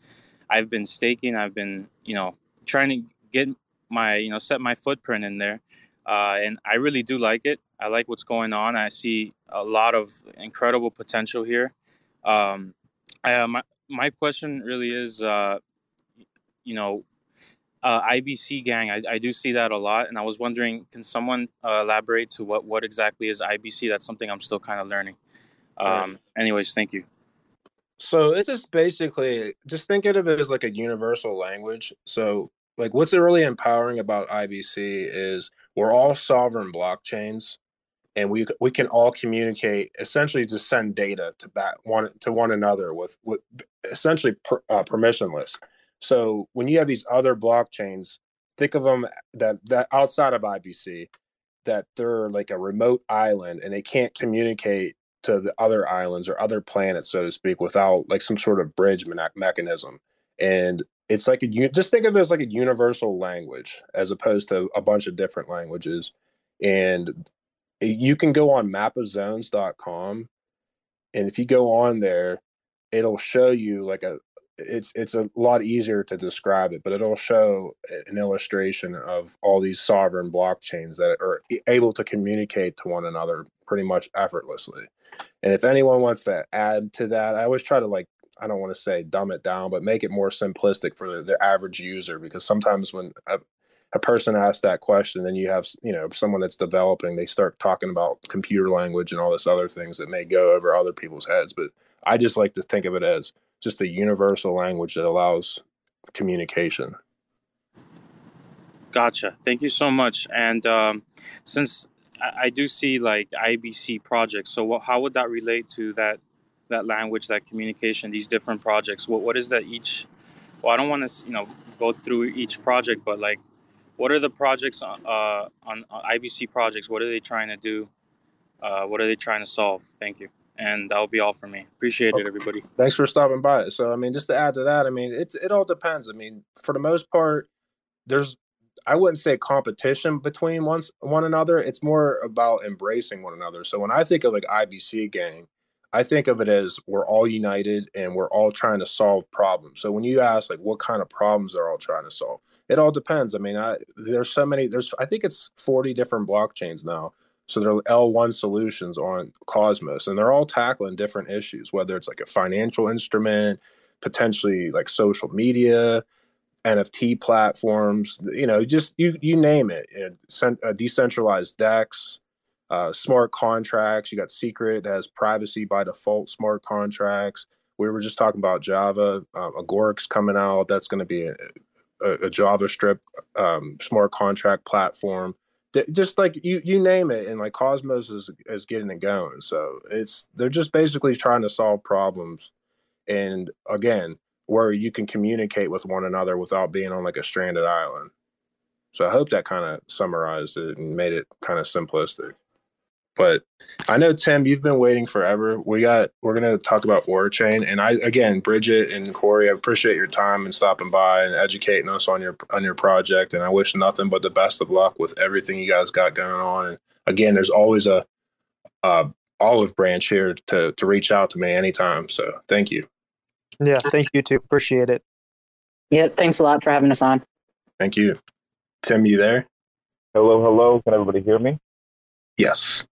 i've been staking i've been you know trying to get my you know set my footprint in there uh, and i really do like it i like what's going on i see a lot of incredible potential here um, I, uh, my, my question really is, uh, you know, uh, IBC gang. I, I do see that a lot, and I was wondering, can someone uh, elaborate to what what exactly is IBC? That's something I'm still kind of learning. Um, anyways, thank you. So it's just basically just think of it as like a universal language. So like what's really empowering about IBC is we're all sovereign blockchains and we we can all communicate essentially to send data to back one to one another with with essentially per, uh, permissionless. So when you have these other blockchains think of them that that outside of ibc that they're like a remote island and they can't communicate to the other islands or other planets so to speak without like some sort of bridge me- mechanism. And it's like a just think of it as like a universal language as opposed to a bunch of different languages. And you can go on mapofzones.com and if you go on there it'll show you like a it's it's a lot easier to describe it but it'll show an illustration of all these sovereign blockchains that are able to communicate to one another pretty much effortlessly. And if anyone wants to add to that i always try to like I don't want to say dumb it down, but make it more simplistic for the, the average user because sometimes when a, a person asks that question, then you have you know someone that's developing. They start talking about computer language and all this other things that may go over other people's heads. But I just like to think of it as just a universal language that allows communication. Gotcha. Thank you so much. And um, since I, I, do see like IBC projects, so what, how would that relate to that that language, that communication, these different projects? What what is that each? Well, I don't want to you know go through each project, but like what are the projects uh, on, on IBC projects? What are they trying to do? Uh, what are they trying to solve? Thank you. And that'll be all for me. Appreciate it, everybody. Thanks for stopping by. So, I mean, just to add to that, I mean, it's it all depends. I mean, for the most part, there's I wouldn't say competition between one one another. It's more about embracing one another. So when I think of like IBC gang, I think of it as we're all united and we're all trying to solve problems. So when you ask like what kind of problems they're all trying to solve, it all depends. I mean, I, there's so many. There's I think it's 40 different blockchains now. So there are L1 solutions on Cosmos, and they're all tackling different issues. Whether it's like a financial instrument, potentially like social media, NFT platforms, you know, just you you name it. And uh, decentralized DEX uh, smart contracts. You got Secret that has privacy by default smart contracts. We were just talking about Java. Um, Agoric's coming out. That's going to be a, a, a JavaScript um, smart contract platform. Just like you, you name it, and like Cosmos is is getting it going. So it's they're just basically trying to solve problems. And again, where you can communicate with one another without being on like a stranded island. So I hope that kind of summarized it and made it kind of simplistic. But I know Tim, you've been waiting forever. We got we're gonna talk about Chain, and I again, Bridget and Corey, I appreciate your time and stopping by and educating us on your on your project. And I wish nothing but the best of luck with everything you guys got going on. And again, there's always a, a olive branch here to to reach out to me anytime. So thank you. Yeah, thank you too. Appreciate it. Yeah, thanks a lot for having us on. Thank you. Tim, you there? Hello, hello. Can everybody hear me? Yes.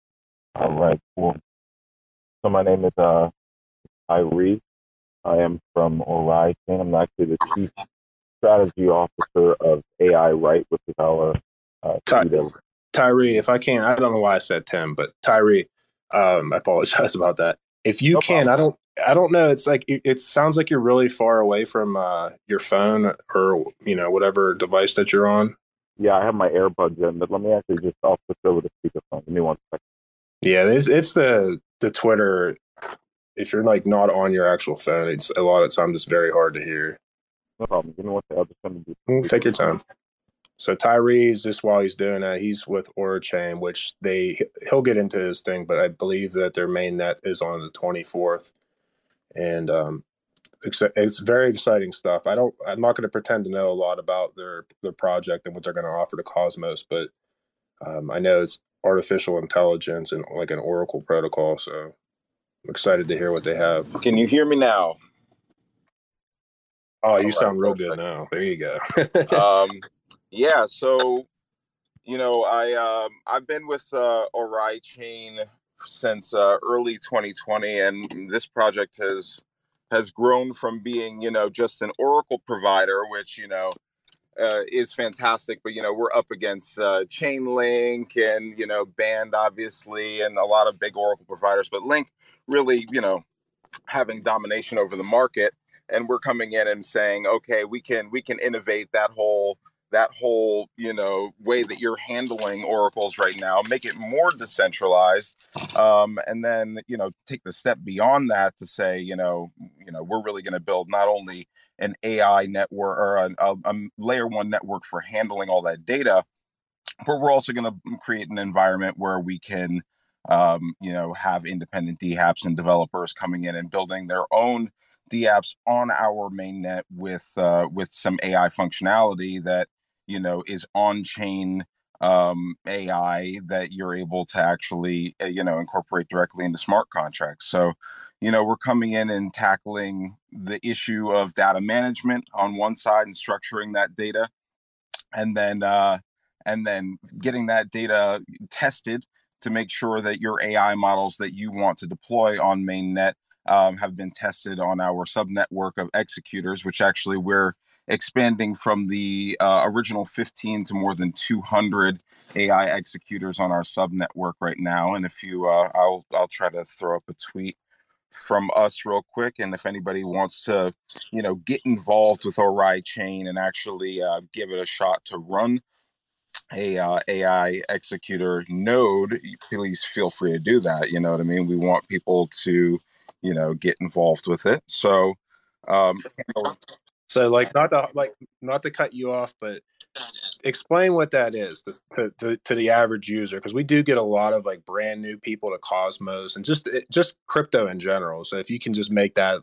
All right, cool. So my name is uh, Tyree. I am from Orai. I'm actually the chief strategy officer of AI Right, which is our uh, Ty- Tyree. If I can, I don't know why I said Tim, but Tyree. Um, I apologize about that. If you no can, problem. I don't. I don't know. It's like it, it, sounds like you're really far away from uh, your phone or you know whatever device that you're on. Yeah, I have my AirPods in, but let me actually just I'll switch over to speakerphone. Give me one second. Yeah, it's it's the the Twitter. If you're like not on your actual phone, it's a lot of times it's very hard to hear. No problem. Give me one second. I'll just you. Mm, take your time. So Tyree's just while he's doing that, he's with Oraichain, which they he'll get into his thing, but I believe that their main net is on the 24th, and um, it's, it's very exciting stuff. I don't, I'm not going to pretend to know a lot about their their project and what they're going to offer to Cosmos, but um, I know it's artificial intelligence and like an Oracle protocol. So I'm excited to hear what they have. Can you hear me now? Oh, you All sound right, real good now. There you go. um, yeah. So, you know, I um, I've been with uh, Oraichain since uh, early 2020, and this project has has grown from being, you know, just an Oracle provider, which you know uh, is fantastic. But you know, we're up against uh, Chainlink and you know Band, obviously, and a lot of big Oracle providers. But Link really, you know, having domination over the market, and we're coming in and saying, okay, we can we can innovate that whole that whole you know way that you're handling oracles right now make it more decentralized um, and then you know take the step beyond that to say you know you know we're really going to build not only an ai network or a, a, a layer one network for handling all that data but we're also going to create an environment where we can um, you know have independent dapps and developers coming in and building their own dapps on our mainnet with uh, with some ai functionality that you know is on chain um, AI that you're able to actually uh, you know incorporate directly into smart contracts. So you know we're coming in and tackling the issue of data management on one side and structuring that data, and then uh, and then getting that data tested to make sure that your AI models that you want to deploy on mainnet um, have been tested on our subnetwork of executors, which actually we're expanding from the uh, original 15 to more than 200 AI executors on our sub network right now. And if you, uh, I'll I'll try to throw up a tweet from us real quick. And if anybody wants to, you know, get involved with Oraichain and actually uh, give it a shot to run a uh, AI executor node, please feel free to do that. You know what I mean? We want people to, you know, get involved with it. So, um, so like not to like not to cut you off, but explain what that is to, to, to the average user because we do get a lot of like brand new people to Cosmos and just just crypto in general. So if you can just make that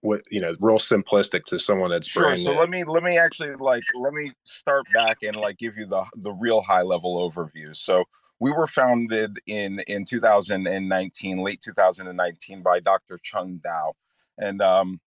what you know real simplistic to someone that's sure. So new. let me let me actually like let me start back and like give you the the real high level overview. So we were founded in in 2019, late 2019 by Dr. Chung Dao. And um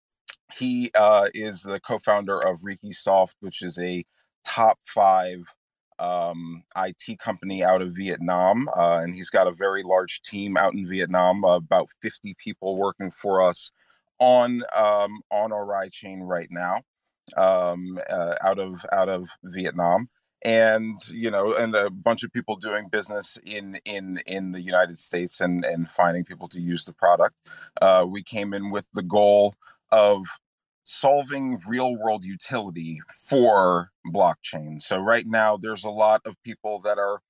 he uh, is the co-founder of Rikkeisoft, which is a top five um, IT company out of Vietnam, uh, and he's got a very large team out in Vietnam, uh, about 50 people working for us on um, on Oraichain right now, um, uh, out of out of Vietnam, and you know, and a bunch of people doing business in in in the United States and and finding people to use the product. Uh, we came in with the goal of solving real world utility for blockchain. So right now there's a lot of people that are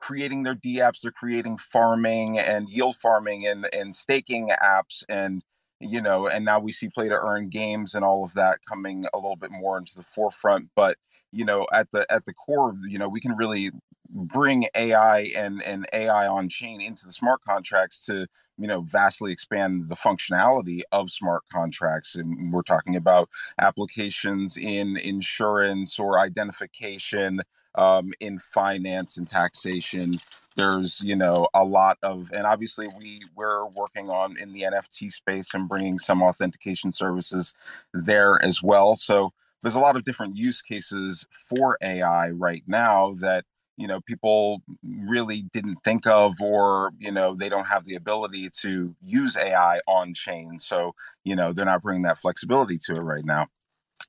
creating their dApps, they're creating farming and yield farming and, and staking apps and you know, and now we see play to earn games and all of that coming a little bit more into the forefront. But you know, at the at the core, of you know, we can really bring AI and and AI on chain into the smart contracts to you know vastly expand the functionality of smart contracts. And we're talking about applications in insurance or identification um, in finance and taxation. There's you know a lot of and obviously we we're working on in the nft space and bringing some authentication services there as well. So there's a lot of different use cases for ai right now that you know people really didn't think of or you know they don't have the ability to use ai on chain. So you know they're not bringing that flexibility to it right now.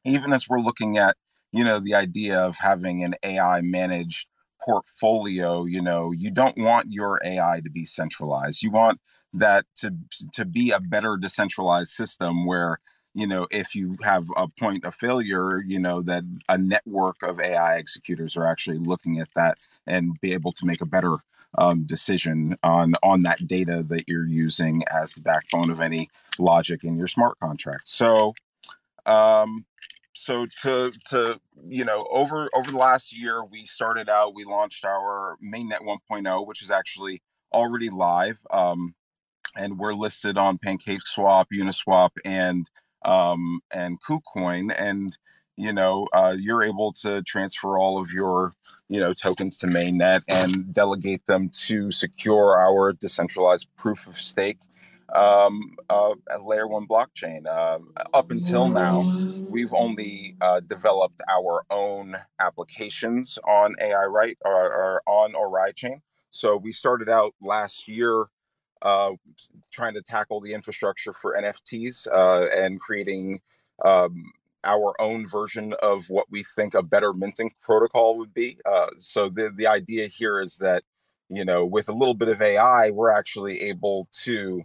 Even as we're looking at you know the idea of having an ai managed portfolio you know you don't want your ai to be centralized. You want that to to be a better decentralized system where you know if you have a point of failure you know that a network of ai executors are actually looking at that and be able to make a better um, decision on on that data that you're using as the backbone of any logic in your smart contract. So um so to to you know over over the last year we started out we launched our mainnet 1.0 which is actually already live um and we're listed on PancakeSwap, Uniswap, and um, and KuCoin, and you know uh, you're able to transfer all of your you know tokens to mainnet and delegate them to secure our decentralized proof of stake um, uh, layer one blockchain. Uh, up until now, we've only uh, developed our own applications on AI right or, or on Oraichain. So we started out last year uh, trying to tackle the infrastructure for NFTs uh, and creating um, our own version of what we think a better minting protocol would be. Uh, so the the idea here is that you know with a little bit of AI, we're actually able to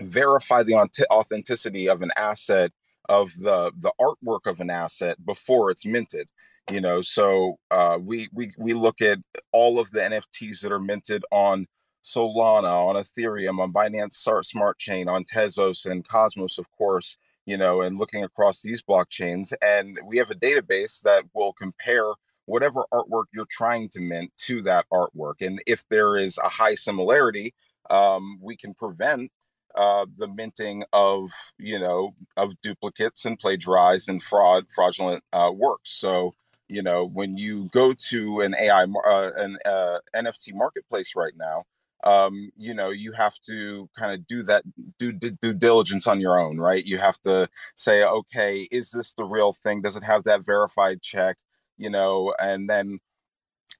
verify the authenticity of an asset of the the artwork of an asset before it's minted you know so uh, we we we look at all of the nfts that are minted on Solana, on Ethereum, on Binance Smart Chain, on Tezos and Cosmos, of course, you know, and looking across these blockchains. And we have a database that will compare whatever artwork you're trying to mint to that artwork. And if there is a high similarity, um, we can prevent uh, the minting of, you know, of duplicates and plagiarized and fraud, fraudulent uh, works. So, you know, when you go to an AI, uh, an uh, NFT marketplace right now, um, you know, you have to kind of do that do due diligence on your own, right? You have to say, okay, is this the real thing? Does it have that verified check? You know, and then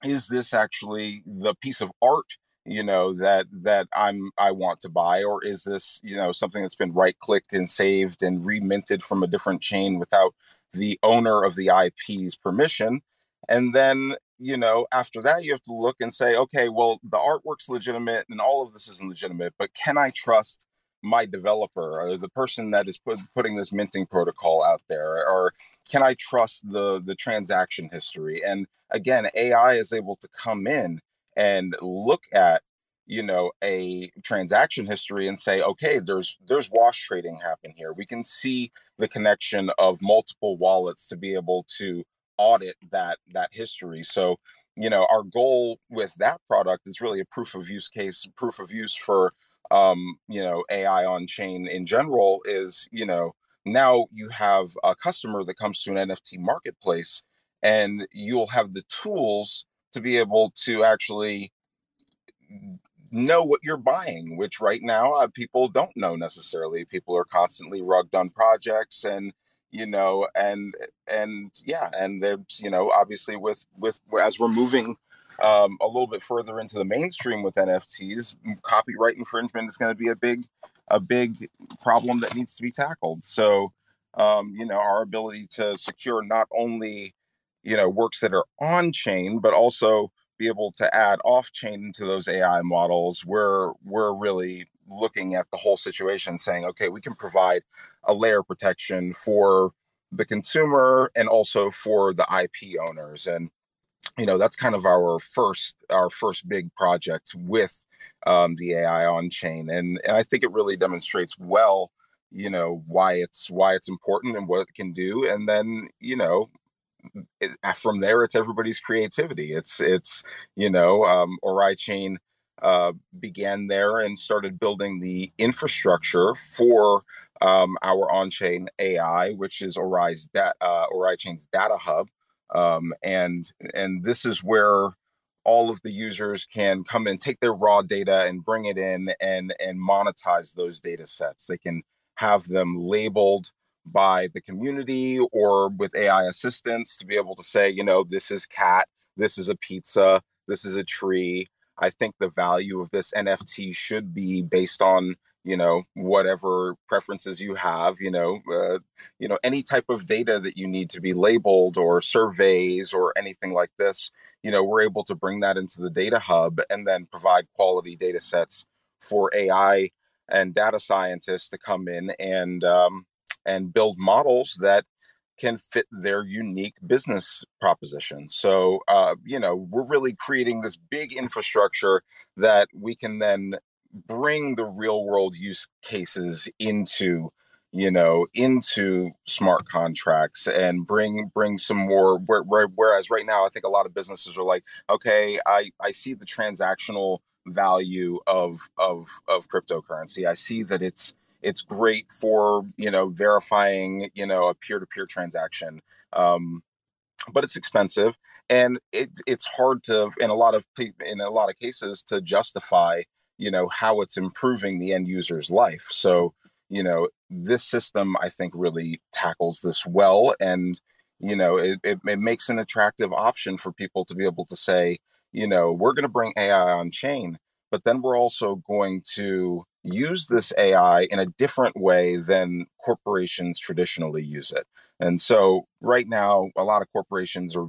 is this actually the piece of art you know that that i'm i want to buy or is this you know something that's been right clicked and saved and reminted from a different chain without the owner of the ip's permission and then you know, after that, you have to look and say, okay, well, the artwork's legitimate and all of this isn't legitimate, but can I trust my developer or the person that is put, putting this minting protocol out there? Or can I trust the the transaction history? And again, AI is able to come in and look at you know a transaction history and say okay there's there's wash trading happen here we can see the connection of multiple wallets to be able to audit that that history. So you know our goal with that product is really a proof of use case proof of use for um you know ai on chain in general is you know now you have a customer that comes to an nft marketplace and you'll have the tools to be able to actually know what you're buying which right now uh, people don't know necessarily. People are constantly rugged on projects and you know and and yeah and there's you know obviously with with as we're moving um, a little bit further into the mainstream with nfts copyright infringement is going to be a big a big problem that needs to be tackled. So um, you know our ability to secure not only you know works that are on chain but also be able to add off chain into those ai models we're we're really looking at the whole situation saying okay we can provide a layer of protection for the consumer and also for the IP owners. And you know that's kind of our first our first big project with um, the AI on chain, and and I think it really demonstrates well you know why it's why it's important and what it can do. And then you know it, from there it's everybody's creativity. It's it's you know um Oraichain uh, began there and started building the infrastructure for um, our on-chain AI, which is Orion's da- uh, Chain's data hub, um, and and this is where all of the users can come and take their raw data and bring it in and and monetize those data sets. They can have them labeled by the community or with AI assistance to be able to say, you know, this is cat, this is a pizza, this is a tree. I think the value of this NFT should be based on you know whatever preferences you have you know uh, you know any type of data that you need to be labeled or surveys or anything like this you know we're able to bring that into the data hub and then provide quality data sets for ai and data scientists to come in and um, and build models that can fit their unique business proposition. So, uh, you know, we're really creating this big infrastructure that we can then bring the real world use cases into you know into smart contracts and bring bring some more where, where, whereas right now i think a lot of businesses are like okay i i see the transactional value of of of cryptocurrency i see that it's it's great for you know verifying you know a peer-to-peer transaction um but it's expensive and it, it's hard to in a lot of in a lot of cases to justify you know how it's improving the end user's life. So you know this system i think really tackles this well and you know it, it, it makes an attractive option for people to be able to say you know we're going to bring ai on chain but then we're also going to use this ai in a different way than corporations traditionally use it. And so right now a lot of corporations are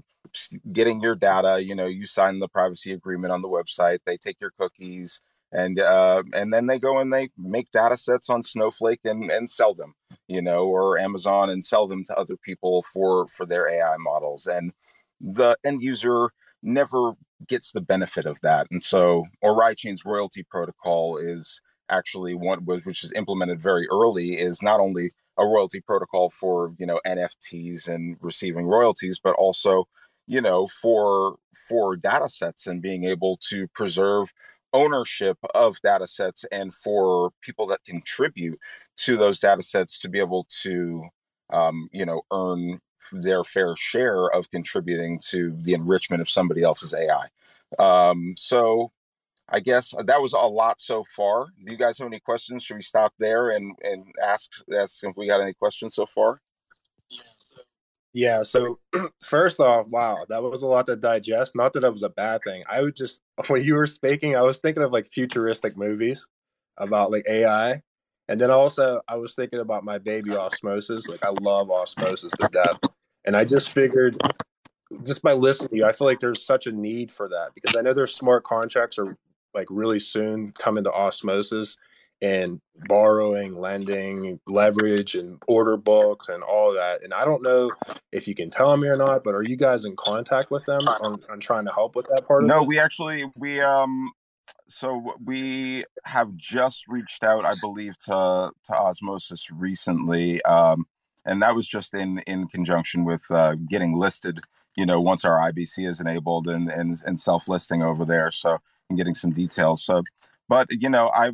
getting your data you know you sign the privacy agreement on the website they take your cookies and uh, and then they go and they make data sets on Snowflake and and sell them, you know, or Amazon and sell them to other people for for their AI models, and the end user never gets the benefit of that. And so, Oraichain's royalty protocol is actually one which is implemented very early is not only a royalty protocol for you know NFTs and receiving royalties, but also you know for for data sets and being able to preserve ownership of data sets and for people that contribute to those data sets to be able to um, you know earn their fair share of contributing to the enrichment of somebody else's ai um, so i guess that was a lot so far do you guys have any questions should we stop there and and ask ask if we got any questions so far yeah. So first off, wow, that was a lot to digest. Not that it was a bad thing. I would just when you were speaking, I was thinking of like futuristic movies about like AI. And then also I was thinking about my baby osmosis. Like I love osmosis to death. And I just figured just by listening to you, I feel like there's such a need for that because I know there's smart contracts are like really soon coming to osmosis and borrowing, lending, leverage, and order books and all that. And I don't know if you can tell me or not, but are you guys in contact with them on, on trying to help with that part? No, we actually we um so we have just reached out, I believe, to to Osmosis recently, um, and that was just in in conjunction with uh, getting listed. You know, once our IBC is enabled and and, and self listing over there, so and getting some details. So but you know i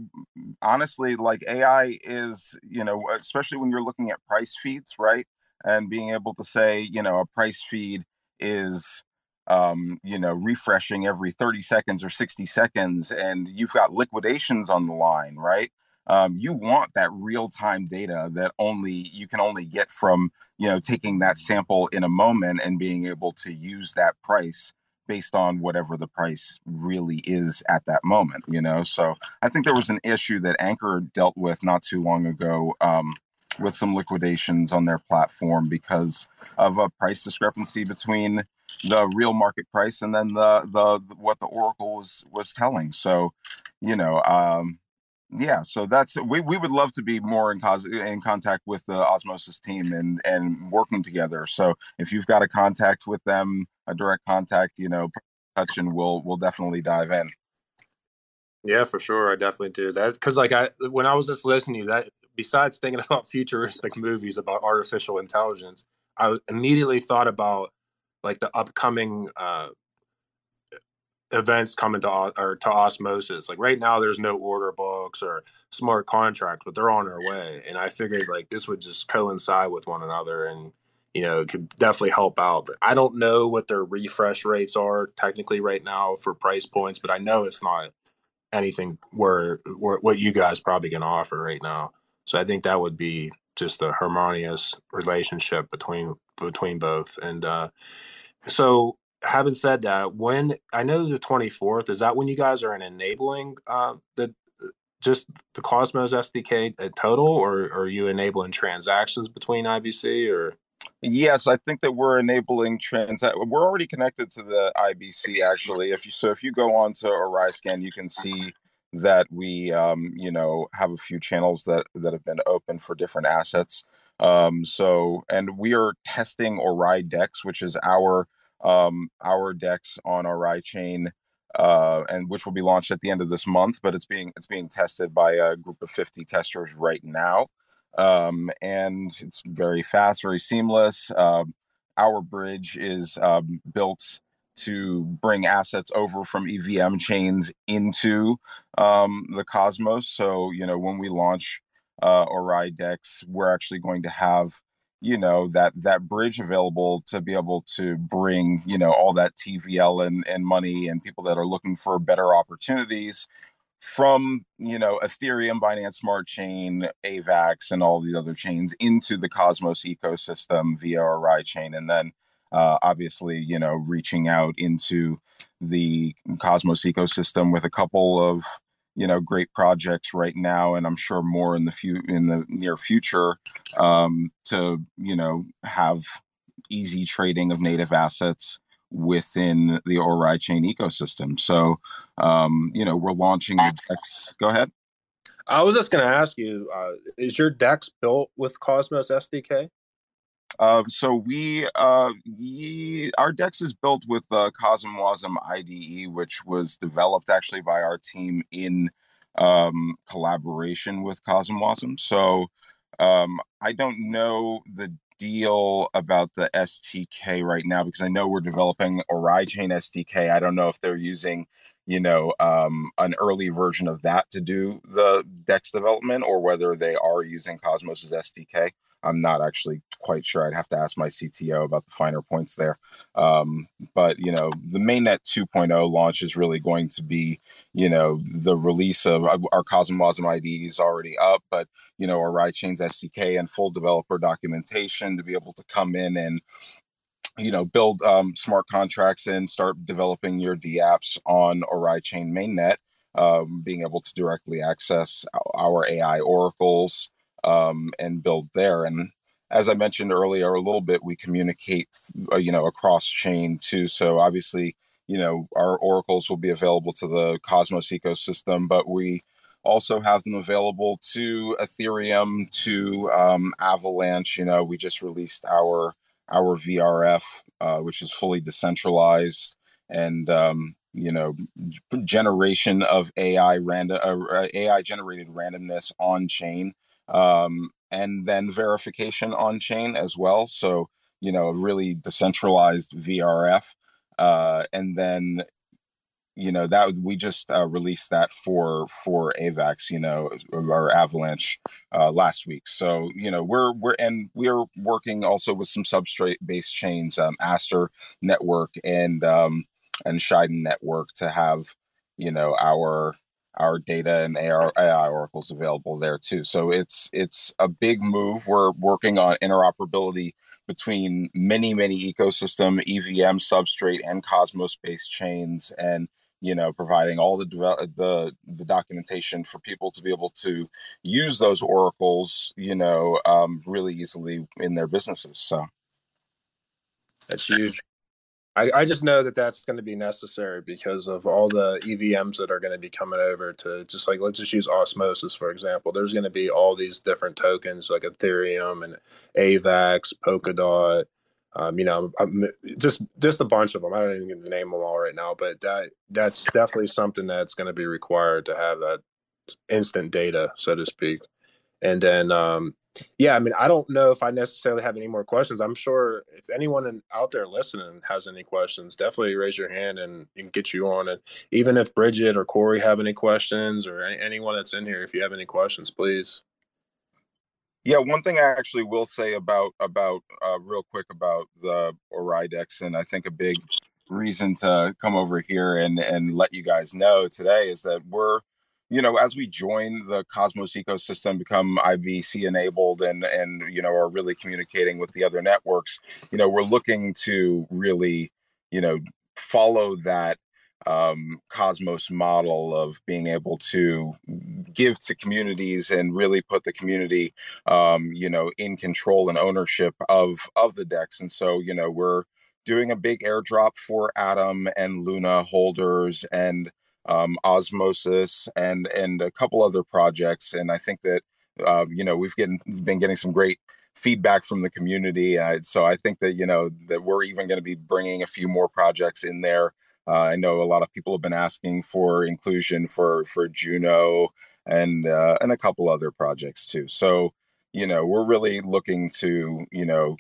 honestly like ai is you know especially when you're looking at price feeds right and being able to say you know a price feed is um, you know refreshing every 30 seconds or 60 seconds and you've got liquidations on the line right? Um, you want that real time data that only you can only get from you know taking that sample in a moment and being able to use that price based on whatever the price really is at that moment you know? So i think there was an issue that anchor dealt with not too long ago um, with some liquidations on their platform because of a price discrepancy between the real market price and then the the what the oracle was was telling. So you know um yeah so that's we, we would love to be more in cause in contact with the osmosis team and and working together. So if you've got a contact with them a direct contact you know touch and we'll we'll definitely dive in. Yeah for sure. I definitely do. That because like i when i was just listening to you that besides thinking about futuristic movies about artificial intelligence, I immediately thought about like the upcoming uh, events coming to or to osmosis. Like right now, there's no order books or smart contracts, but they're on their way. And I figured like this would just coincide with one another, and you know, it could definitely help out. But I don't know what their refresh rates are technically right now for price points, but I know it's not anything where, where what you guys probably can offer right now. So I think that would be just a harmonious relationship between between both. And uh, so having said that, when I know the 24th, is that when you guys are in enabling uh, the just the Cosmos SDK at total, or, or are you enabling transactions between IBC or? Yes, I think that we're enabling trans. We're already connected to the IBC actually. If you so, if you go on to Oraiscan, you can see that we, um, you know, have a few channels that that have been open for different assets. Um, so, and we are testing OraiDEX, which is our um, our Dex on Oraichain, uh, and which will be launched at the end of this month. But it's being it's being tested by a group of 50 testers right now, um, and it's very fast, very seamless. Um, our bridge is um, built to bring assets over from EVM chains into um, the Cosmos. So you know when we launch uh, OraiDEX, we're actually going to have you know that that bridge available to be able to bring you know all that tvl and, and money and people that are looking for better opportunities from you know ethereum binance smart chain avax and all the other chains into the cosmos ecosystem via Oraichain and then uh, obviously you know reaching out into the cosmos ecosystem with a couple of you know great projects right now and i'm sure more in the few in the near future um, to you know have easy trading of native assets within the Oraichain ecosystem. So um, you know we're launching the dex. Go ahead. I was just going to ask you uh, is your dex built with cosmos sdk uh, so we, uh, we, our Dex is built with uh, CosmWasm IDE, which was developed actually by our team in um, collaboration with CosmWasm. So um, I don't know the deal about the SDK right now because I know we're developing Oraichain SDK. I don't know if they're using, you know, um, an early version of that to do the Dex development or whether they are using Cosmos's SDK. I'm not actually quite sure. I'd have to ask my CTO about the finer points there. Um, but you know, the mainnet 2.0 launch is really going to be, you know, the release of our CosmWasm ID is already up, but you know, our Chains SDK and full developer documentation to be able to come in and you know build um, smart contracts and start developing your dApps on Oraichain mainnet. Um, being able to directly access our AI oracles, um, and build there. And as I mentioned earlier, a little bit, we communicate, uh, you know, across chain too. So obviously, you know, our oracles will be available to the Cosmos ecosystem, but we also have them available to Ethereum, to um, Avalanche. You know, we just released our our VRF, uh, which is fully decentralized and um, you know generation of AI random uh, AI generated randomness on chain um, and then verification on chain as well. So, you know, really decentralized VRF. Uh, and then, you know, that we just uh, released that for for AVAX, you know, or Avalanche uh, last week. So, you know, we're we're and we're working also with some substrate based chains, um, Astar Network and um, and Shiden Network to have, you know, our our data and AI oracles available there too. So it's it's a big move. We're working on interoperability between many many ecosystem EVM substrate and Cosmos based chains, and you know providing all the the the documentation for people to be able to use those oracles, you know, um, really easily in their businesses. So that's huge. I, I just know that that's going to be necessary because of all the EVMs that are going to be coming over to just like let's just use Osmosis for example. There's going to be all these different tokens like Ethereum and AVAX, Polkadot, um, you know, I'm, just just a bunch of them. I don't even name them all right now, but that that's definitely something that's going to be required to have that instant data, so to speak. And then, um, yeah, I mean, I don't know if I necessarily have any more questions. I'm sure if anyone in, out there listening has any questions, definitely raise your hand and can get you on. And even if Bridget or Corey have any questions or any, anyone that's in here, if you have any questions, please. Yeah, one thing I actually will say about about uh, real quick about the OraiDEX, and I think a big reason to come over here and and let you guys know today is that we're you know as we join the cosmos ecosystem become ibc enabled and and you know are really communicating with the other networks you know we're looking to really you know follow that um, Cosmos model of being able to give to communities and really put the community, um, you know, in control and ownership of of the DEX. And so, you know, we're doing a big airdrop for Atom and Luna holders and um, Osmosis and and a couple other projects. And I think that uh, you know we've getting been getting some great feedback from the community. Uh, so I think that you know that we're even going to be bringing a few more projects in there uh, I know a lot of people have been asking for inclusion for for Juno and uh, and a couple other projects too. So you know we're really looking to you know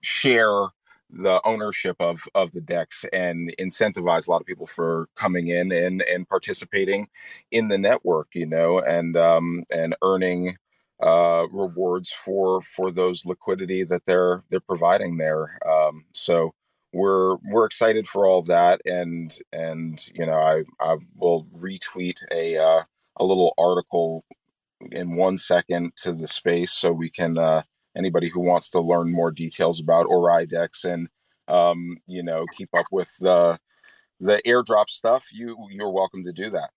share the ownership of of the DEX and incentivize a lot of people for coming in and and participating in the network you know and um and earning uh rewards for for those liquidity that they're they're providing there. Um so we're we're excited for all that and and you know i i will retweet a uh, a little article in one second to the space so we can uh anybody who wants to learn more details about OraiDEX and um you know keep up with the the airdrop stuff you you're welcome to do that.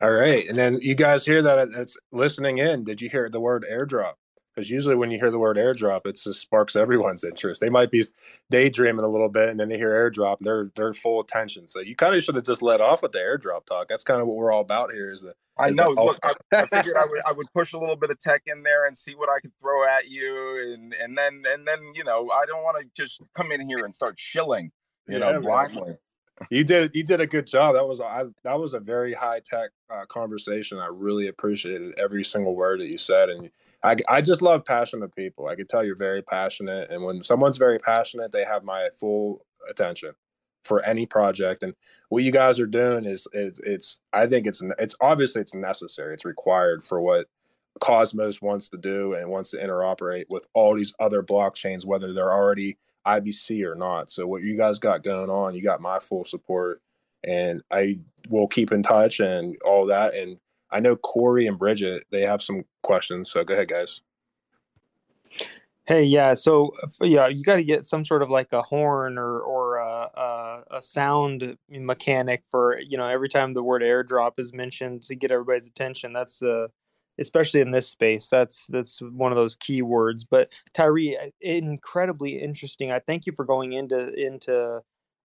All right. And then you guys hear that it's listening in. Did you hear the word airdrop because usually when you hear the word airdrop, it just sparks everyone's interest. They might be daydreaming a little bit, and then they hear airdrop, and they're they're full attention. So you kind of should have just let off with the airdrop talk. That's kind of what we're all about here. Is that I know. Look, I, I, figured I would I would push a little bit of tech in there and see what I could throw at you, and and then and then you know I don't want to just come in here and start shilling, you yeah, know, blindly you did you did a good job. That was I, that was a very high tech uh, conversation. I really appreciated every single word that you said, and I I just love passionate people. I can tell you're very passionate, and when someone's very passionate, they have my full attention for any project. And what you guys are doing is is it's I think it's it's obviously it's necessary. It's required for what Cosmos wants to do and wants to interoperate with all these other blockchains, whether they're already IBC or not. So what you guys got going on, you got my full support, and I will keep in touch and all that. And I know Corey and Bridget they have some questions, so go ahead, guys. Hey, yeah. So yeah, you got to get some sort of like a horn or or a, a, a sound mechanic for you know every time the word airdrop is mentioned to get everybody's attention. That's uh especially in this space. That's that's one of those key words. But Tyree, incredibly interesting. I thank you for going into into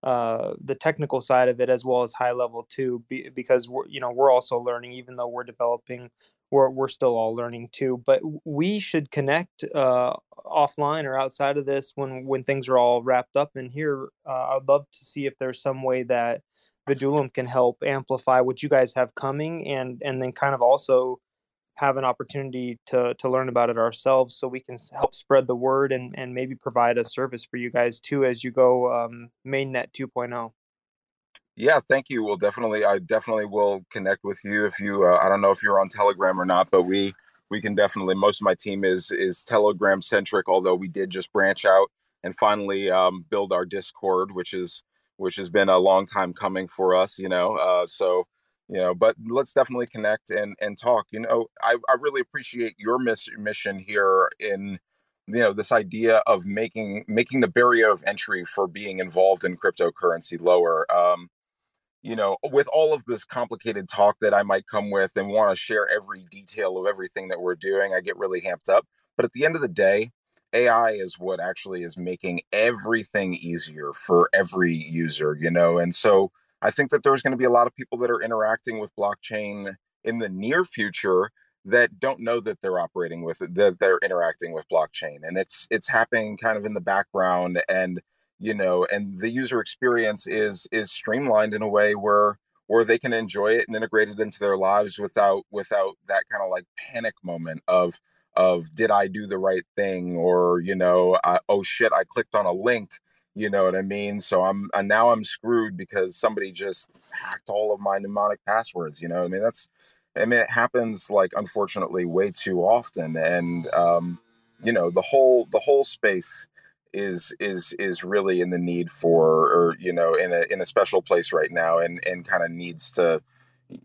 uh, the technical side of it as well as high level too, be, because we're you know we're also learning, even though we're developing. We're, we're still all learning too, but we should connect uh, offline or outside of this when when things are all wrapped up. And here, uh, I'd love to see if there's some way that Vidulum can help amplify what you guys have coming, and and then kind of also have an opportunity to to learn about it ourselves so we can help spread the word and and maybe provide a service for you guys too as you go um, mainnet 2.0 yeah thank you. Well definitely i definitely will connect with you if you uh, i don't know if you're on telegram or not but we we can definitely most of my team is is telegram centric although we did just branch out and finally um, build our discord which is which has been a long time coming for us you know uh, so you know but let's definitely connect and and talk you know i, I really appreciate your miss, mission here in you know this idea of making making the barrier of entry for being involved in cryptocurrency lower um you know with all of this complicated talk that i might come with and want to share every detail of everything that we're doing i get really hamped up but at the end of the day ai is what actually is making everything easier for every user you know and so I think that there's going to be a lot of people that are interacting with blockchain in the near future that don't know that they're operating with it, that they're interacting with blockchain and it's it's happening kind of in the background and you know and the user experience is is streamlined in a way where where they can enjoy it and integrate it into their lives without without that kind of like panic moment of of did I do the right thing? or you know I, oh shit I clicked on a link you know what I mean? So I'm and now I'm screwed because somebody just hacked all of my mnemonic passwords you know I mean? That's I mean it happens like unfortunately way too often and um you know the whole the whole space is is is really in the need for or you know in a in a special place right now and and kind of needs to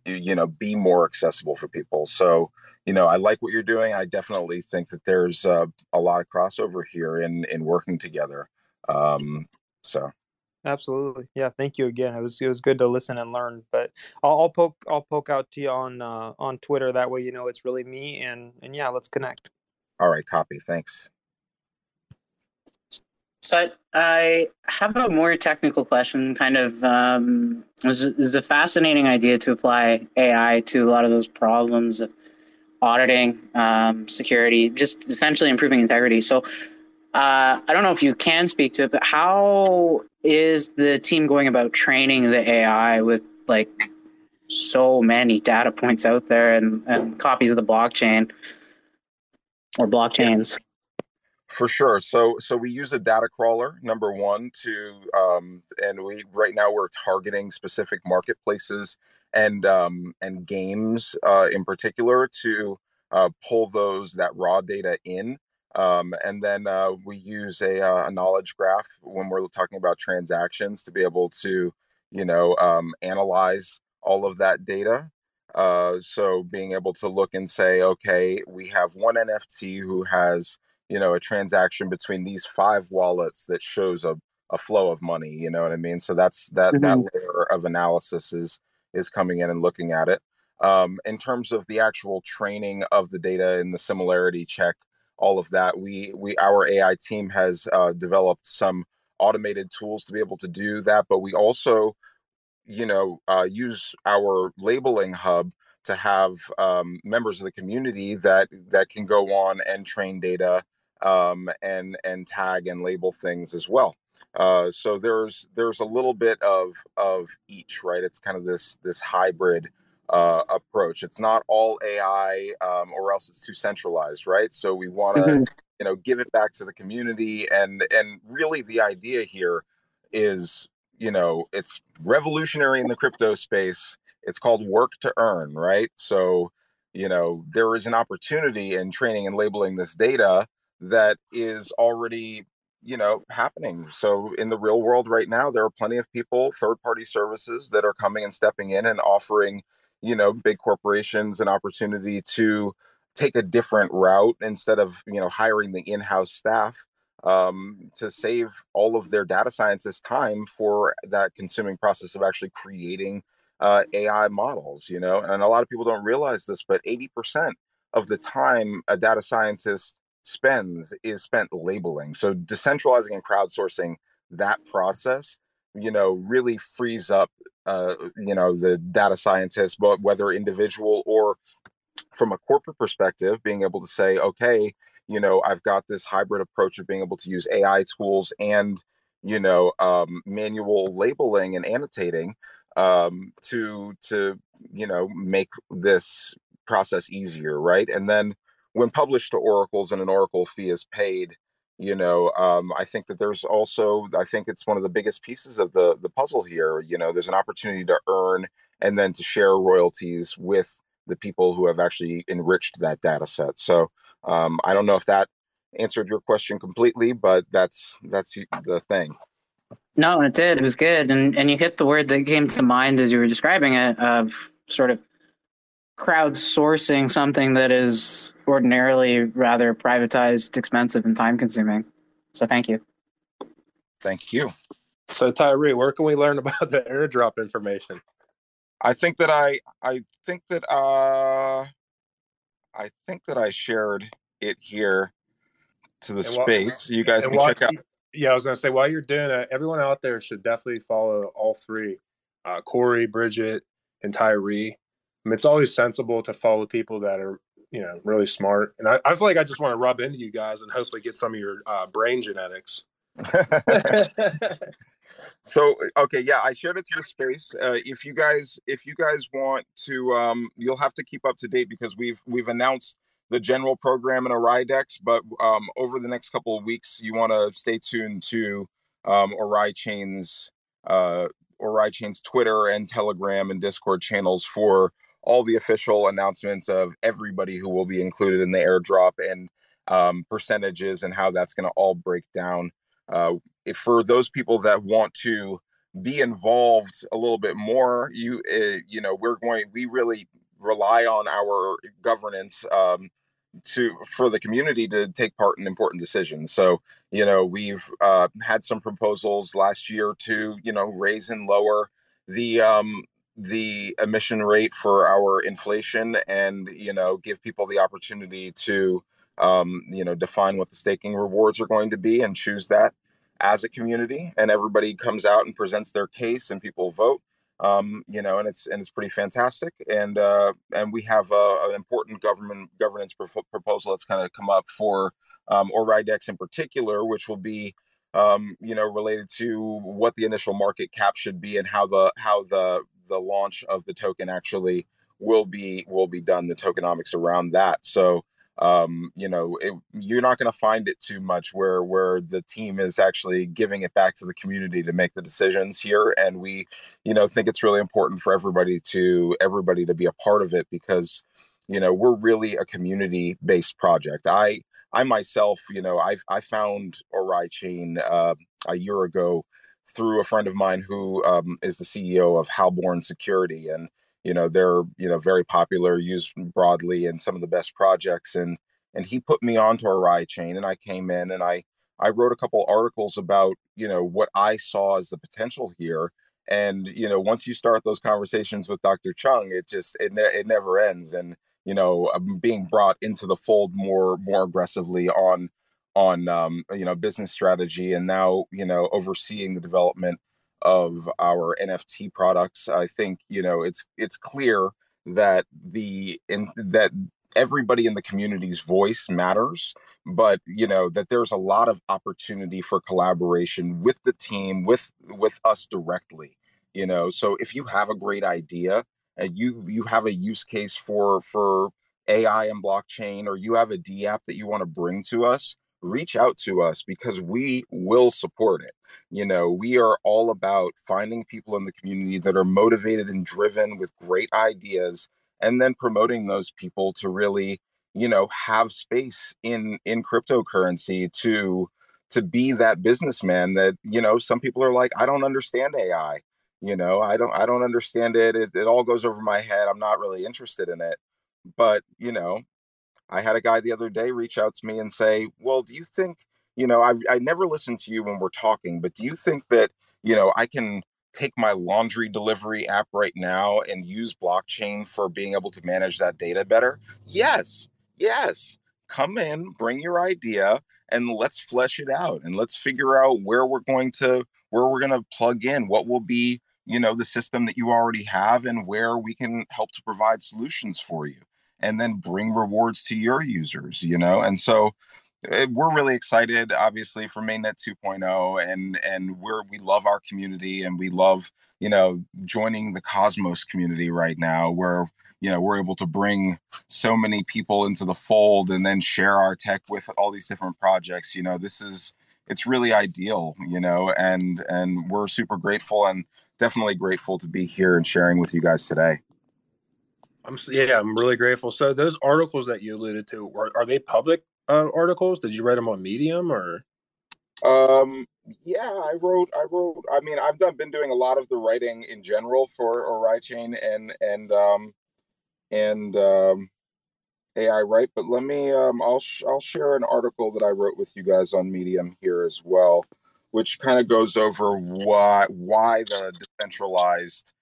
you know be more accessible for people. So you know i like what you're doing. I definitely think that there's uh, a lot of crossover here in in working together um so Absolutely. Yeah. Thank you again. It was it was good to listen and learn. But I'll, I'll poke I'll poke out to you on uh, on Twitter. That way you know it's really me. And and yeah, let's connect. all right copy thanks So I, I have a more technical question. Kind of, um, is is a fascinating idea to apply AI to a lot of those problems of auditing, um, security, just essentially improving integrity. So, uh, I don't know if you can speak to it, but how is the team going about training the AI with like so many data points out there and, and copies of the blockchain or blockchains? For sure. So so we use a data crawler number one to um, and we right now we're targeting specific marketplaces and um, and games uh, in particular to uh, pull those that raw data in. Um, and then uh, we use a, uh, a knowledge graph when we're talking about transactions to be able to you know um, analyze all of that data. Uh, so being able to look and say, okay, we have one NFT who has you know a transaction between these five wallets that shows a, a flow of money you know what i mean so that's that that Mhm. layer of analysis is is coming in and looking at it um, in terms of the actual training of the data and the similarity check all of that we we our ai team has uh, developed some automated tools to be able to do that but we also you know uh, use our labeling hub to have um, members of the community that that can go on and train data um, and and tag and label things as well. Uh, so there's there's a little bit of of each, right? It's kind of this this hybrid uh, approach. It's not all AI, um, or else it's too centralized, right? So we want to Mhm. you know give it back to the community, and and really the idea here is you know it's revolutionary in the crypto space. It's called work to earn, right? So you know there is an opportunity in training and labeling this data that is already you know happening so in the real world right now there are plenty of people third party services that are coming and stepping in and offering you know big corporations an opportunity to take a different route instead of you know hiring the in-house staff um, to save all of their data scientists time for that consuming process of actually creating uh, ai models you know and a lot of people don't realize this but 80% of the time a data scientist spends is spent labeling. So decentralizing and crowdsourcing that process, you know, really frees up, uh, you know, the data scientists, but whether individual or from a corporate perspective, being able to say, okay, you know, I've got this hybrid approach of being able to use AI tools and, you know, um, manual labeling and annotating um, to to you know make this process easier, right? And then when published to oracles and an oracle fee is paid you know um, i think that there's also i think it's one of the biggest pieces of the the puzzle here you know there's an opportunity to earn and then to share royalties with the people who have actually enriched that data set. So um, i don't know if that answered your question completely but that's that's the thing. No, it did. It was good, and and you hit the word that came to mind as you were describing it of sort of crowdsourcing something that is ordinarily rather privatized, expensive, and time consuming. So thank you. thank you So Tyree, where can we learn about the airdrop information? I think that I I think that uh I think that I shared it here to the And while- space. You guys can while- check out. Yeah, I was gonna say while you're doing that, everyone out there should definitely follow all three, uh, Corey, Bridget, and Tyree. I mean, it's always sensible to follow people that are you know really smart, and I, I feel like I just want to rub into you guys and hopefully get some of your uh, brain genetics. So okay, yeah, I shared it to the space. Uh, if you guys, if you guys want to, um, you'll have to keep up to date because we've we've announced the general program in OraiDEX, but um, over the next couple of weeks, you want to stay tuned to um, Oraichain's uh, Oraichain's Twitter and Telegram and Discord channels for all the official announcements of everybody who will be included in the airdrop and um, percentages and how that's going to all break down. Uh, if for those people that want to be involved a little bit more, you uh, you know we're going we really rely on our governance um, to for the community to take part in important decisions. So you know we've uh, had some proposals last year to you know raise and lower the um, the emission rate for our inflation and you know give people the opportunity to um, you know define what the staking rewards are going to be and choose that as a community and everybody comes out and presents their case and people vote um, you know and it's and it's pretty fantastic and uh, and we have a, an important government governance pro- proposal that's kind of come up for um, OraiDEX in particular which will be um, you know related to what the initial market cap should be and how the how the the launch of the token actually will be will be done the tokenomics around that. So um, you know it, you're not going to find it too much where where the team is actually giving it back to the community to make the decisions here. And we you know think it's really important for everybody to everybody to be a part of it because you know we're really a community based project. I i myself you know i i found Oraichain uh, a year ago through a friend of mine who um, is the CEO of Halborn Security, and you know they're you know very popular, used broadly in some of the best projects, and and he put me onto Oraichain, and I came in and I I wrote a couple articles about you know what I saw as the potential here, and you know once you start those conversations with Dr. Chung, it just it ne- it never ends, and you know I'm being brought into the fold more more aggressively on on um, you know business strategy and now you know overseeing the development of our NFT products. I think you know it's it's clear that the in that everybody in the community's voice matters but you know that there's a lot of opportunity for collaboration with the team with with us directly you know so if you have a great idea and you you have a use case for for ai and blockchain or you have a d app that you want to bring to us reach out to us because we will support it. You know, we are all about finding people in the community that are motivated and driven with great ideas and then promoting those people to really, you know, have space in in cryptocurrency to to be that businessman that, you know, some people are like I don't understand AI. You know, I don't I don't understand it. It, it all goes over my head. I'm not really interested in it. But, you know, I had a guy the other day reach out to me and say, "Well, do you think, you know, I I never listen to you when we're talking, but do you think that, you know, I can take my laundry delivery app right now and use blockchain for being able to manage that data better?" Yes. Yes. Come in, bring your idea and let's flesh it out and let's figure out where we're going to where we're going to plug in what will be you know the system that you already have and where we can help to provide solutions for you and then bring rewards to your users you know and so eh, we're really excited obviously for mainnet 2.0 and and we're we love our community and we love you know joining the cosmos community right now where you know we're able to bring so many people into the fold and then share our tech with all these different projects you know this is it's really ideal you know and and we're super grateful and definitely grateful to be here and sharing with you guys today I'm yeah, I'm really grateful. So those articles that you alluded to, are, are they public uh, articles? Did you write them on Medium or? Um, yeah, I wrote, I wrote, I mean, I've done, been doing a lot of the writing in general for Oraichain and, and, um, and, um, aiRight, but let me, um, I'll, sh- I'll share an article that I wrote with you guys on Medium here as well, which kind of goes over why, why the decentralized,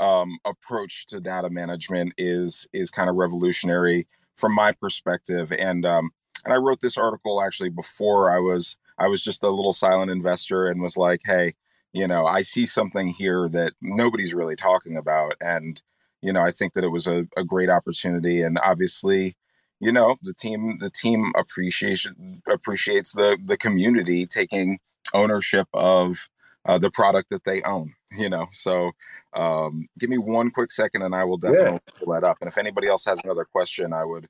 um, approach to data management is is kind of revolutionary from my perspective. And um, and I wrote this article actually before I was I was just a little silent investor and was like, hey, you know, I see something here that nobody's really talking about, and you know, I think that it was a, a great opportunity. And obviously, you know, the team the team appreciation appreciates the the community taking ownership of uh, the product that they own. You know, so um, give me one quick second, and I will definitely yeah. pull that up. And if anybody else has another question, I would,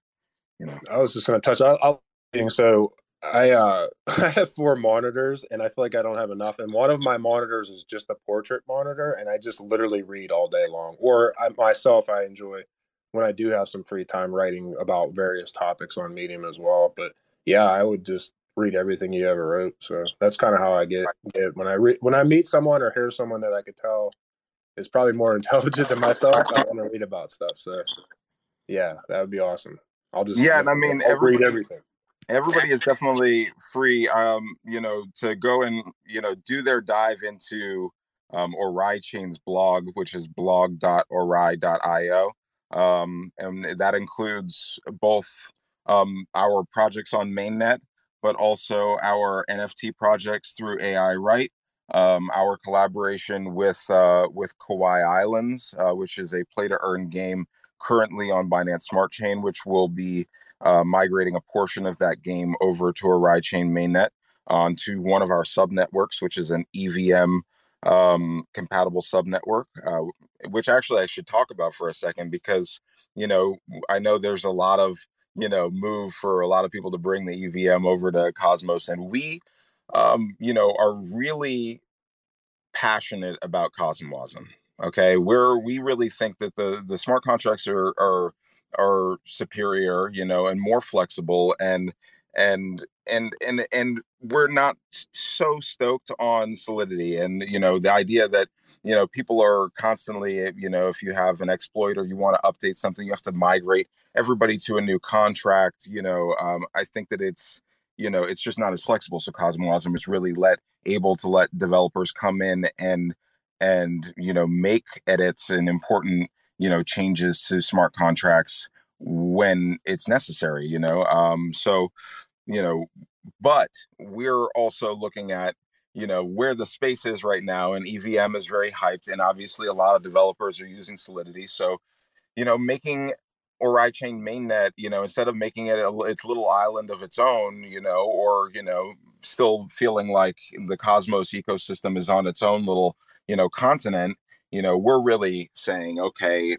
you know, I was just going to touch. I'll so I uh I have four monitors and I feel like I don't have enough. And one of my monitors is just a portrait monitor, and I just literally read all day long. Or I, myself, I enjoy when I do have some free time writing about various topics on Medium as well. But yeah, I would just read everything you ever wrote. So that's kind of how I get, get when I re- when I meet someone or hear someone that I could tell is probably more intelligent than myself. I want to read about stuff. So yeah, that would be awesome. I'll just yeah, and I mean, read everything everybody is definitely free um you know to go and you know do their dive into um Oraichain's blog which is blog.orai.io um and that includes both um our projects on mainnet but also our NFT projects through aiRight um, our collaboration with uh, with Kawaii Islands, uh, which is a play to earn game currently on Binance Smart Chain, which will be uh, migrating a portion of that game over to Oraichain mainnet onto one of our sub networks, which is an EVM um, compatible sub network, uh, which actually I should talk about for a second because, you know, I know there's a lot of, you know, move for a lot of people to bring the EVM over to Cosmos. And we, um, you know, are really passionate about Cosmwasm. Okay. We're, we really think that the, the smart contracts are, are, are superior, you know, and more flexible and and and and and we're not so stoked on solidity and you know the idea that you know people are constantly you know if you have an exploit or you want to update something you have to migrate everybody to a new contract you know um, i think that it's you know it's just not as flexible so cosmwasm is really let able to let developers come in and and you know make edits and important you know changes to smart contracts when it's necessary you know um so you know but we're also looking at you know where the space is right now and evm is very hyped and obviously a lot of developers are using solidity so you know making Oraichain mainnet, you know, instead of making it a, its little island of its own, you know, or you know, still feeling like the Cosmos ecosystem is on its own little, you know, continent, you know, we're really saying, okay,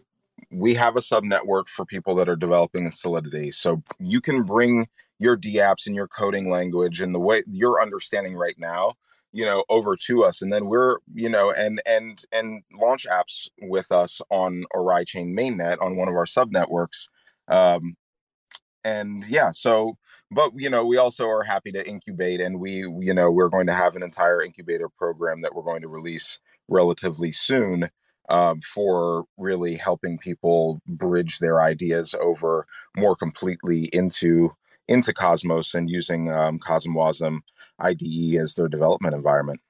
we have a sub network for people that are developing in Solidity. So you can bring your DApps and your coding language and the way you're understanding right now, you know, over to us. And then we're, you know, and and and launch apps with us on Oraichain mainnet on one of our sub networks. Um, and yeah, so but you know we also are happy to incubate and we you know we're going to have an entire incubator program that we're going to release relatively soon um, for really helping people bridge their ideas over more completely into into Cosmos and using um, Cosmwasm IDE as their development environment.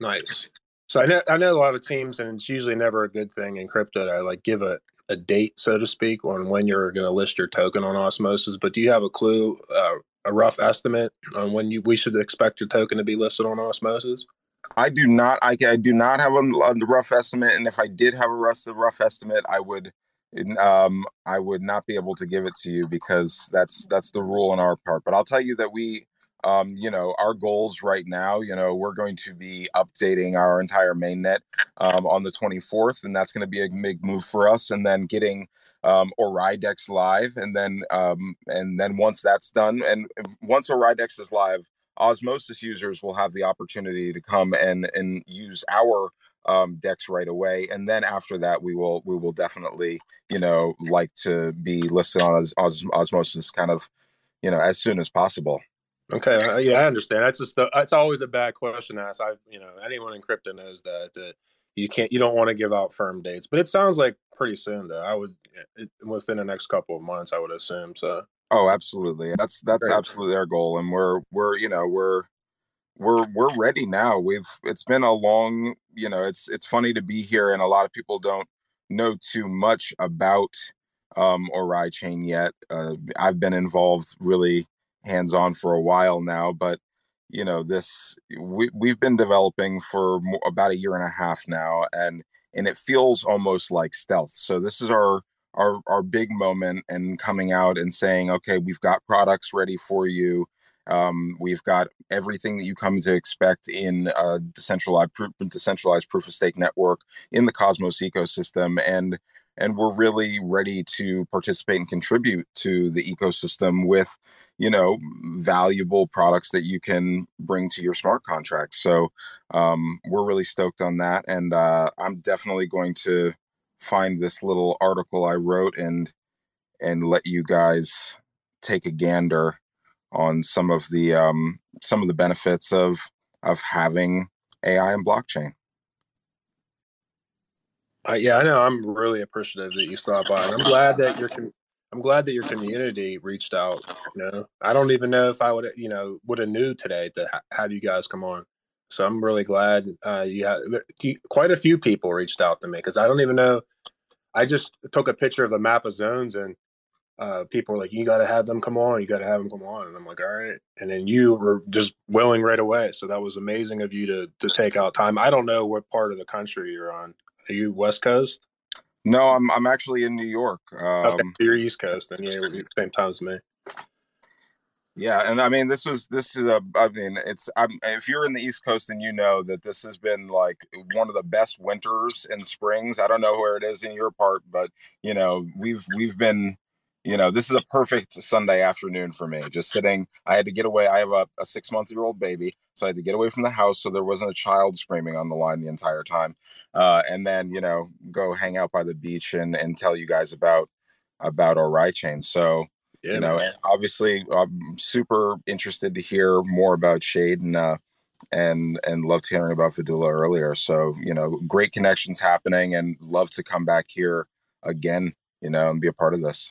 Nice. So I know I know a lot of teams, and it's usually never a good thing in crypto to like give a, a date, so to speak, on when you're going to list your token on Osmosis. But do you have a clue, uh, a rough estimate on when you we should expect your token to be listed on Osmosis? I do not. I, I do not have a, a, rough estimate, and if I did have a rough, a rough estimate, I would, um, I would not be able to give it to you because that's that's the rule on our part. But I'll tell you that we, um, you know, our goals right now, you know, we're going to be updating our entire mainnet um, on the 24th, and that's going to be a big move for us. And then getting um, OraiDEX live, and then um, and then once that's done, and once OraiDEX is live Osmosis users will have the opportunity to come and and use our um, DEX right away, and then after that, we will we will definitely you know like to be listed on as, os, Osmosis kind of you know as soon as possible. Okay, yeah, I understand. That's just the, it's always a bad question to ask. I you know anyone in crypto knows that. Uh, you can't you don't want to give out firm dates but it sounds like pretty soon though i would it, within the next couple of months i would assume so Oh, absolutely. That's that's absolutely our goal, and we're we're you know we're we're we're ready now. We've it's been a long you know it's it's funny to be here, and a lot of people don't know too much about um Oraichain yet. Uh, I've been involved really hands on for a while now, but you know this we we've been developing for about a year and a half now, and and it feels almost like stealth. So this is our our our big moment and coming out and saying, okay, we've got products ready for you. Um, we've got everything that you come to expect in a decentralized, decentralized proof of stake network in the Cosmos ecosystem, and and we're really ready to participate and contribute to the ecosystem with you know valuable products that you can bring to your smart contracts. So um, we're really stoked on that. And uh, i'm definitely going to find this little article i wrote and and let you guys take a gander on some of the um, some of the benefits of of having ai and blockchain uh, yeah, I know. I'm really appreciative that you stopped by, and I'm glad that your com- I'm glad that your community reached out. You know, I don't even know if I would you know would have knew today to ha- have you guys come on. So I'm really glad uh, you had quite a few people reached out to me because I don't even know. I just took a picture of the map of zones and uh, people were like, "You got to have them come on. You got to have them come on." And I'm like, "All right." And then you were just willing right away. So that was amazing of you to to take out time. I don't know what part of the country you're on. Are you West Coast? No, I'm I'm actually in New York. Um, okay, so you're East Coast, and yeah, same time as me. Yeah, and I mean, this was this is a. I mean, it's. I'm, if you're in the East Coast, then you know that this has been like one of the best winters and springs. I don't know where it is in your part, but you know, we've we've been you know, this is a perfect Sunday afternoon for me. Just sitting. I had to get away. I have a, a six month year old baby, so I had to get away from the house so there wasn't a child screaming on the line the entire time. Uh, and then you know, go hang out by the beach and and tell you guys about about our ride chain. So yeah, you know, obviously, I'm super interested to hear more about Shade and. Uh, and and loved hearing about Vidulum earlier. So you know, great connections happening, and love to come back here again. You know, and be a part of this.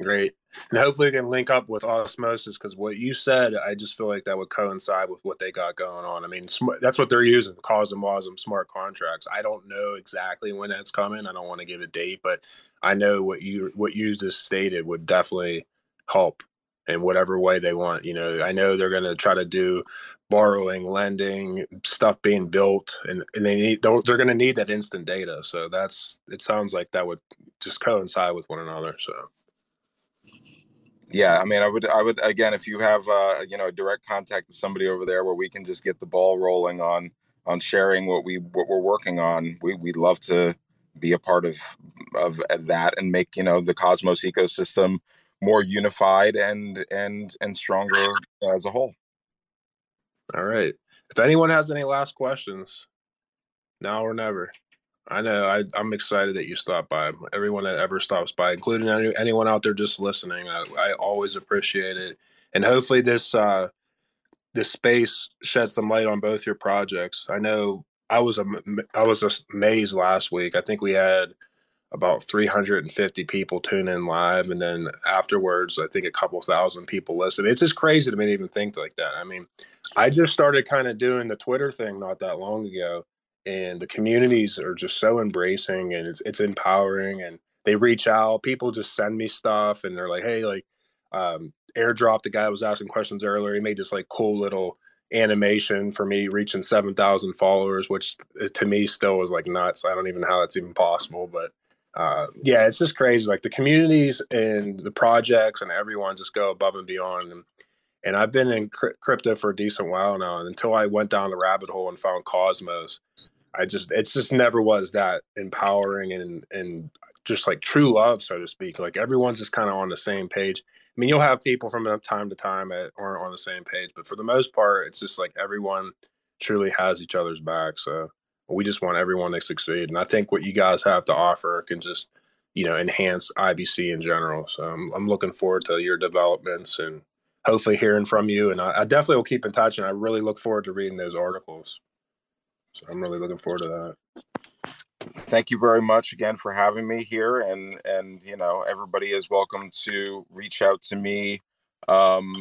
Great. And hopefully we can link up with osmosis because what you said, I just feel like that would coincide with what they got going on. I mean, sm- that's what they're using, CosmWasm smart contracts. I don't know exactly when that's coming. I don't want to give a date, but I know what you what you just stated would definitely help in whatever way they want. You know, I know they're going to try to do borrowing, lending, stuff being built, and, and they need they're, they're going to need that instant data. So that's it. Sounds like that would just coincide with one another. So yeah i mean i would i would again if you have uh you know direct contact to somebody over there where we can just get the ball rolling on on sharing what we what we're working on we we'd love to be a part of of that and make you know the cosmos ecosystem more unified and and and stronger as a whole all right if anyone has any last questions now or never I know. I, am excited that you stopped by. Everyone that ever stops by, including any, anyone out there just listening, I, I, always appreciate it. And hopefully, this uh, this space shed some light on both your projects. I know I was a I was amazed last week. I think we had about 350 people tune in live, and then afterwards, I think a couple thousand people listen. It's just crazy to me to even think like that. I mean, I just started kind of doing the Twitter thing not that long ago and the communities are just so embracing and it's it's empowering and they reach out people just send me stuff and they're like hey like um, airdrop the guy was asking questions earlier he made this like cool little animation for me reaching 7000 followers which uh, to me still was like nuts i don't even know how that's even possible but uh, yeah it's just crazy like the communities and the projects and everyone just go above and beyond and, and i've been in crypto for a decent while now and until i went down the rabbit hole and found cosmos I just it's just never was that empowering and and just like true love, so to speak. Like everyone's just kind of on the same page. I mean, you'll have people from time to time aren't on the same page, but for the most part, it's just like everyone truly has each other's back. So we just want everyone to succeed, and I think what you guys have to offer can just you know enhance IBC in general. So I'm, I'm looking forward to your developments and hopefully hearing from you. And I, I definitely will keep in touch, and I really look forward to reading those articles. So I'm really looking forward to that. Thank you very much again for having me here, and and you know everybody is welcome to reach out to me, um,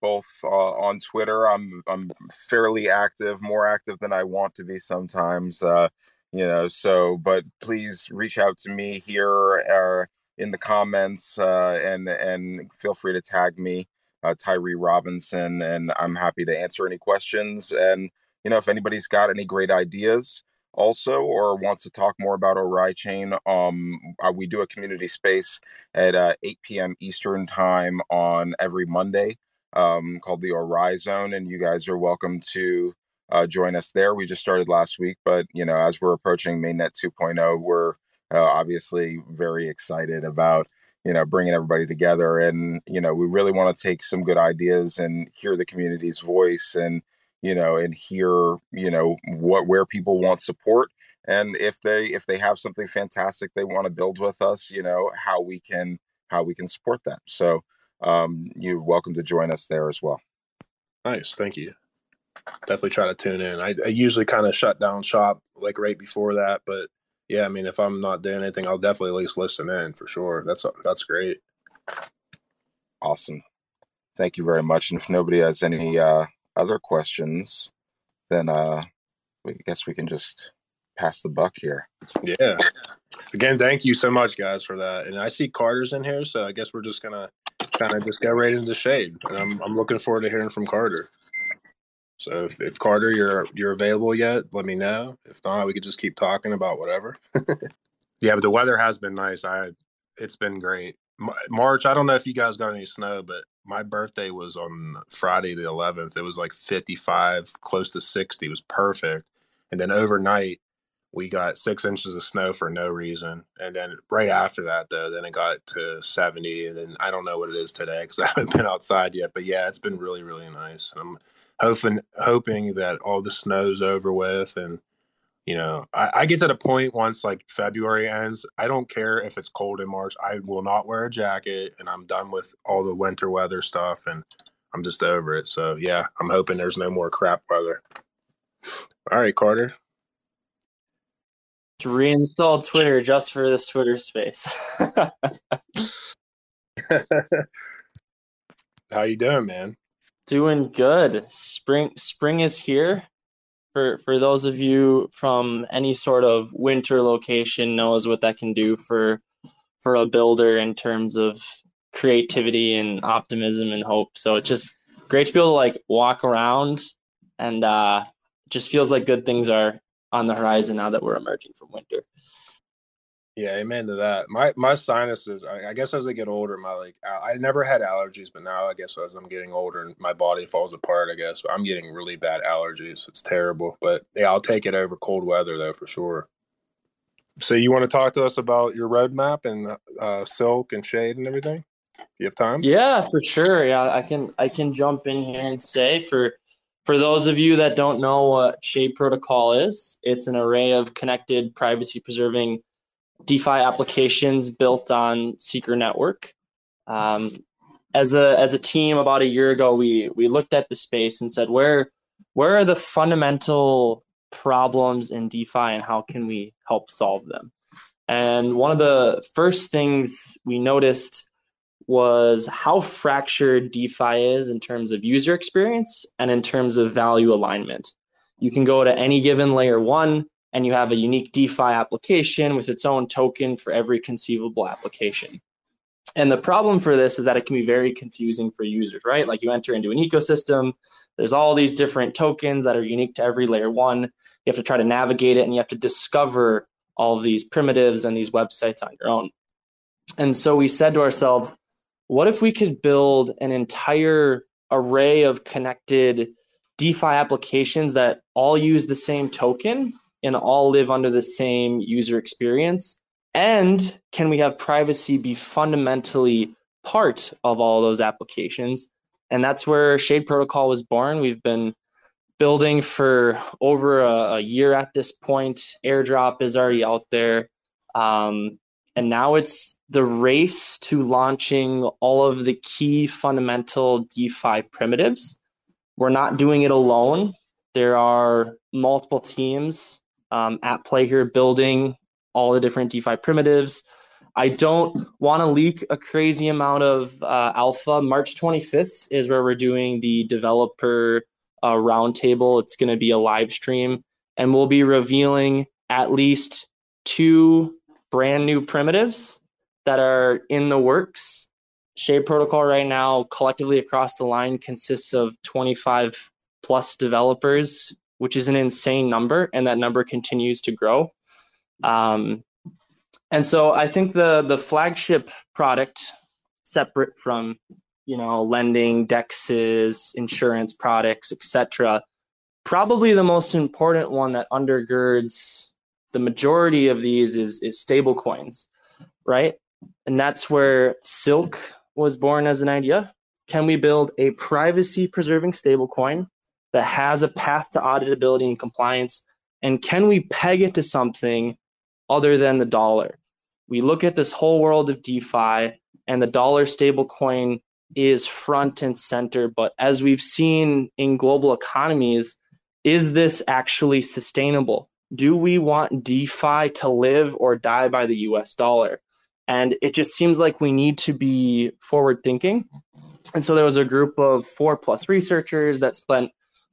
both uh, on Twitter. I'm I'm fairly active, more active than I want to be sometimes. Uh, you know, so but please reach out to me here or in the comments, uh, and and feel free to tag me, uh, Tyree Robinson, and I'm happy to answer any questions and you know, if anybody's got any great ideas also or wants to talk more about Oraichain, um, we do a community space at uh, 8 p.m. Eastern time on every Monday um, called the Orion Zone, and you guys are welcome to uh, join us there. We just started last week, but you know, as we're approaching Mainnet 2.0, we're uh, obviously very excited about you know bringing everybody together and you know we really want to take some good ideas and hear the community's voice and you know and hear you know what where people want support and if they if they have something fantastic they want to build with us you know how we can how we can support that so um you're welcome to join us there as well. Nice thank you. Definitely try to tune in. I, I usually kind of shut down shop like right before that but yeah i mean if i'm not doing anything i'll definitely at least listen in for sure. That's that's great. Awesome. Thank you very much and if nobody has any uh other questions, then uh, I guess we can just pass the buck here. Yeah. Again, thank you so much, guys, for that. And I see Carter's in here, so I guess we're just gonna kind of just go right into the shade. And I'm I'm looking forward to hearing from Carter. So if, if Carter you're you're available yet, let me know. If not, we could just keep talking about whatever. yeah, but the weather has been nice. I it's been great. March, I don't know if you guys got any snow, but my birthday was on Friday the 11th. It was like 55, close to 60. It was perfect. And then overnight, we got six inches of snow for no reason. And then right after that, though, then it got to 70. And then I don't know what it is today because I haven't been outside yet. But yeah, it's been really, really nice. I'm hoping hoping that all the snow's over with and you know, I, I, get to the point once like February ends, I don't care if it's cold in March. I will not wear a jacket and I'm done with all the winter weather stuff and I'm just over it. So yeah, I'm hoping there's no more crap weather. All right, Carter. To reinstall Twitter just for this Twitter space. How you doing, man? Doing good. Spring spring is here for for those of you from any sort of winter location knows what that can do for for a builder in terms of creativity and optimism and hope. So it's just great to be able to like walk around and uh just feels like good things are on the horizon now that we're emerging from winter. Yeah, amen to that. My my sinuses. I, I, guess as I get older, my like I never had allergies, but now I guess as I'm getting older and my body falls apart, I guess I'm getting really bad allergies. It's terrible, but yeah, I'll take it over cold weather though for sure. So you want to talk to us about your roadmap and uh, silk and shade and everything? You have time? Yeah, for sure. Yeah, I can I can jump in here and say for for those of you that don't know what Shade Protocol is, it's an array of connected, privacy preserving DeFi applications built on Secret Network. Um, as a as a team, about a year ago, we we looked at the space and said, where where are the fundamental problems in DeFi and how can we help solve them? And one of the first things we noticed was how fractured DeFi is in terms of user experience and in terms of value alignment. You can go to any given layer one and you have a unique DeFi application with its own token for every conceivable application. And the problem for this is that it can be very confusing for users, right? Like you enter into an ecosystem, there's all these different tokens that are unique to every layer one. You have to try to navigate it and you have to discover all of these primitives and these websites on your own. And so we said to ourselves, what if we could build an entire array of connected DeFi applications that all use the same token and all live under the same user experience? And can we have privacy be fundamentally part of all those applications? And that's where Shade Protocol was born. We've been building for over a, a year at this point. Airdrop is already out there. Um, and now it's the race to launching all of the key fundamental DeFi primitives. We're not doing it alone. There are multiple teams um, at play here, building all the different DeFi primitives. I don't want to leak a crazy amount of uh, alpha. March 25th is where we're doing the developer uh, roundtable. It's going to be a live stream, and we'll be revealing at least two brand new primitives that are in the works. Shade Protocol right now, collectively across the line, consists of 25 plus developers which is an insane number, and that number continues to grow. Um, and so I think the the flagship product, separate from you know lending, dexes, insurance products, etc., probably the most important one that undergirds the majority of these is is stable coins, right? And that's where Silk was born as an idea. Can we build a privacy preserving stablecoin that has a path to auditability and compliance? And can we peg it to something other than the dollar? We look at this whole world of DeFi, and the dollar stablecoin is front and center. But as we've seen in global economies, is this actually sustainable? Do we want DeFi to live or die by the US dollar? And it just seems like we need to be forward thinking. And so there was a group of four plus researchers that spent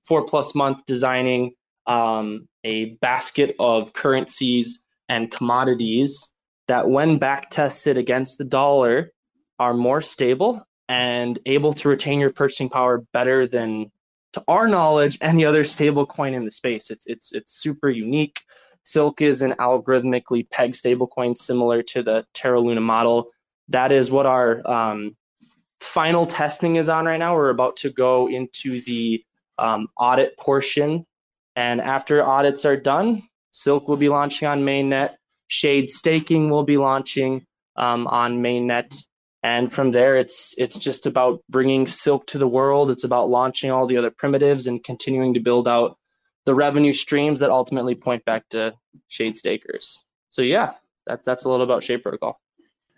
four plus months designing um, a basket of currencies and commodities that, when back tested against the dollar, are more stable and able to retain your purchasing power better than, to our knowledge, any other stable coin in the space. It's it's it's super unique. Silk is an algorithmically pegged stablecoin similar to the Terra Luna model. That is what our um, final testing is on right now. We're about to go into the um, audit portion. And after audits are done, Silk will be launching on mainnet. Shade staking will be launching um, on mainnet. And from there, it's it's just about bringing Silk to the world. It's about launching all the other primitives and continuing to build out the revenue streams that ultimately point back to Shade stakers. So yeah, that's that's a little about Shade Protocol.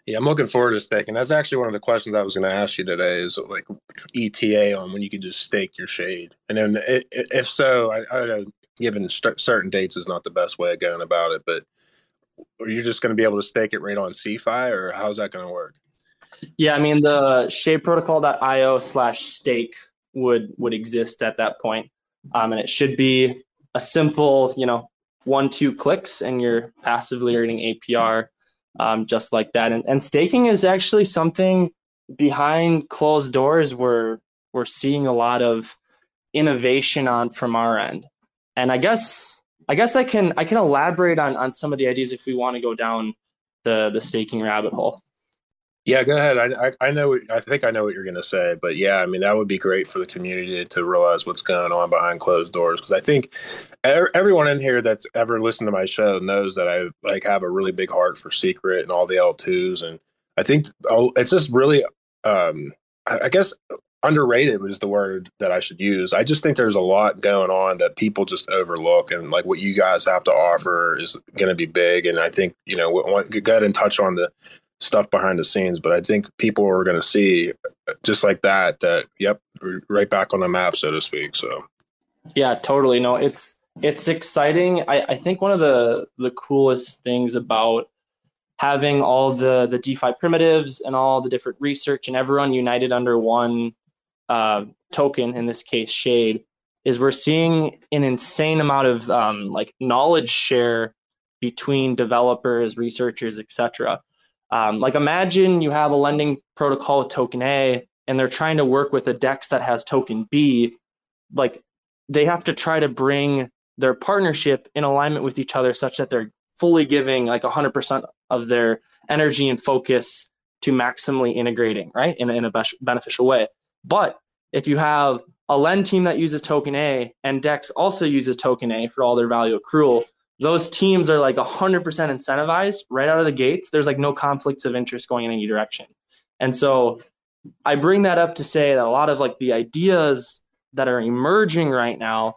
Yeah, I'm looking forward to staking. That's actually one of the questions I was going to ask you today. Is like ETA on when you can just stake your shade, and then if so, I, I know given certain dates is not the best way of going about it, but are you just going to be able to stake it right on CFI or how's that going to work? Yeah, I mean the shadeprotocol.io slash stake would would exist at that point. Um, and it should be a simple, you know, one, two clicks and you're passively earning APR um, just like that. And, and staking is actually something behind closed doors where we're seeing a lot of innovation on from our end. And I guess I guess I can I can elaborate on on some of the ideas if we want to go down the the staking rabbit hole. Yeah, go ahead. I, I, I know. I think I know what you're going to say, but yeah, I mean that would be great for the community to realize what's going on behind closed doors. Because I think everyone in here that's ever listened to my show knows that I like have a really big heart for secret and all the L2s, and I think it's just really, um, I guess underrated was the word that I should use. I just think there's a lot going on that people just overlook, and like what you guys have to offer is going to be big. And I think you know, go ahead and touch on the stuff behind the scenes. But I think people are going to see just like that, that, yep, right back on the map, so to speak. So, yeah, totally. No, it's, it's exciting. I, I think one of the, the coolest things about having all the, the DeFi primitives and all the different research and everyone united under one uh, token, in this case, Shade, is we're seeing an insane amount of um, like knowledge share between developers, researchers, etc. Um, like imagine you have a lending protocol with token A and they're trying to work with a DEX that has token B. Like they have to try to bring their partnership in alignment with each other such that they're fully giving like 100% of their energy and focus to maximally integrating, right, in, in a beneficial way. But if you have a lend team that uses token A and DEX also uses token A for all their value accrual, those teams are like 100% incentivized right out of the gates. There's like no conflicts of interest going in any direction. And so I bring that up to say that a lot of like the ideas that are emerging right now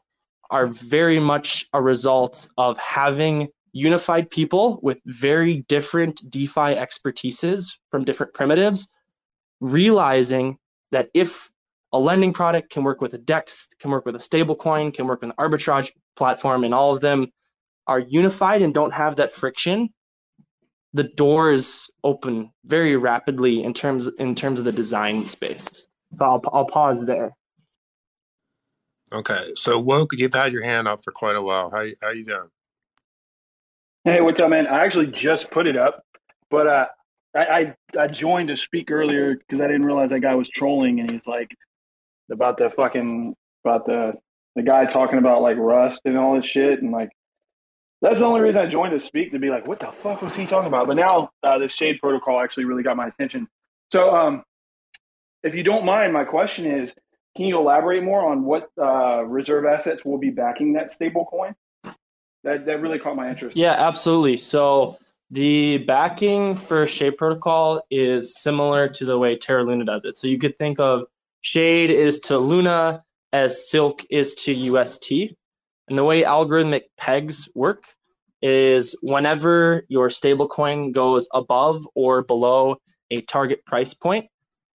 are very much a result of having unified people with very different DeFi expertises from different primitives, realizing that if a lending product can work with a DEX, can work with a stablecoin, can work with an arbitrage platform, and all of them are unified and don't have that friction, the doors open very rapidly in terms in terms of the design space. So I'll I'll pause there. Okay, so woke, you've had your hand up for quite a while. How how you doing? Hey, what's up, man? I actually just put it up, but uh, I, I I joined to speak earlier because I didn't realize that guy was trolling, and he's like about the fucking about the the guy talking about like Rust and all this shit, and like that's the only reason I joined to speak to be like, what the fuck was he talking about? But now uh, the Shade Protocol actually really got my attention. So, um, if you don't mind, my question is, can you elaborate more on what uh, reserve assets will be backing that stable coin? That that really caught my interest. Yeah, absolutely. So the backing for Shade Protocol is similar to the way Terra Luna does it. So you could think of Shade is to Luna as Silk is to UST. And the way algorithmic pegs work is whenever your stablecoin goes above or below a target price point,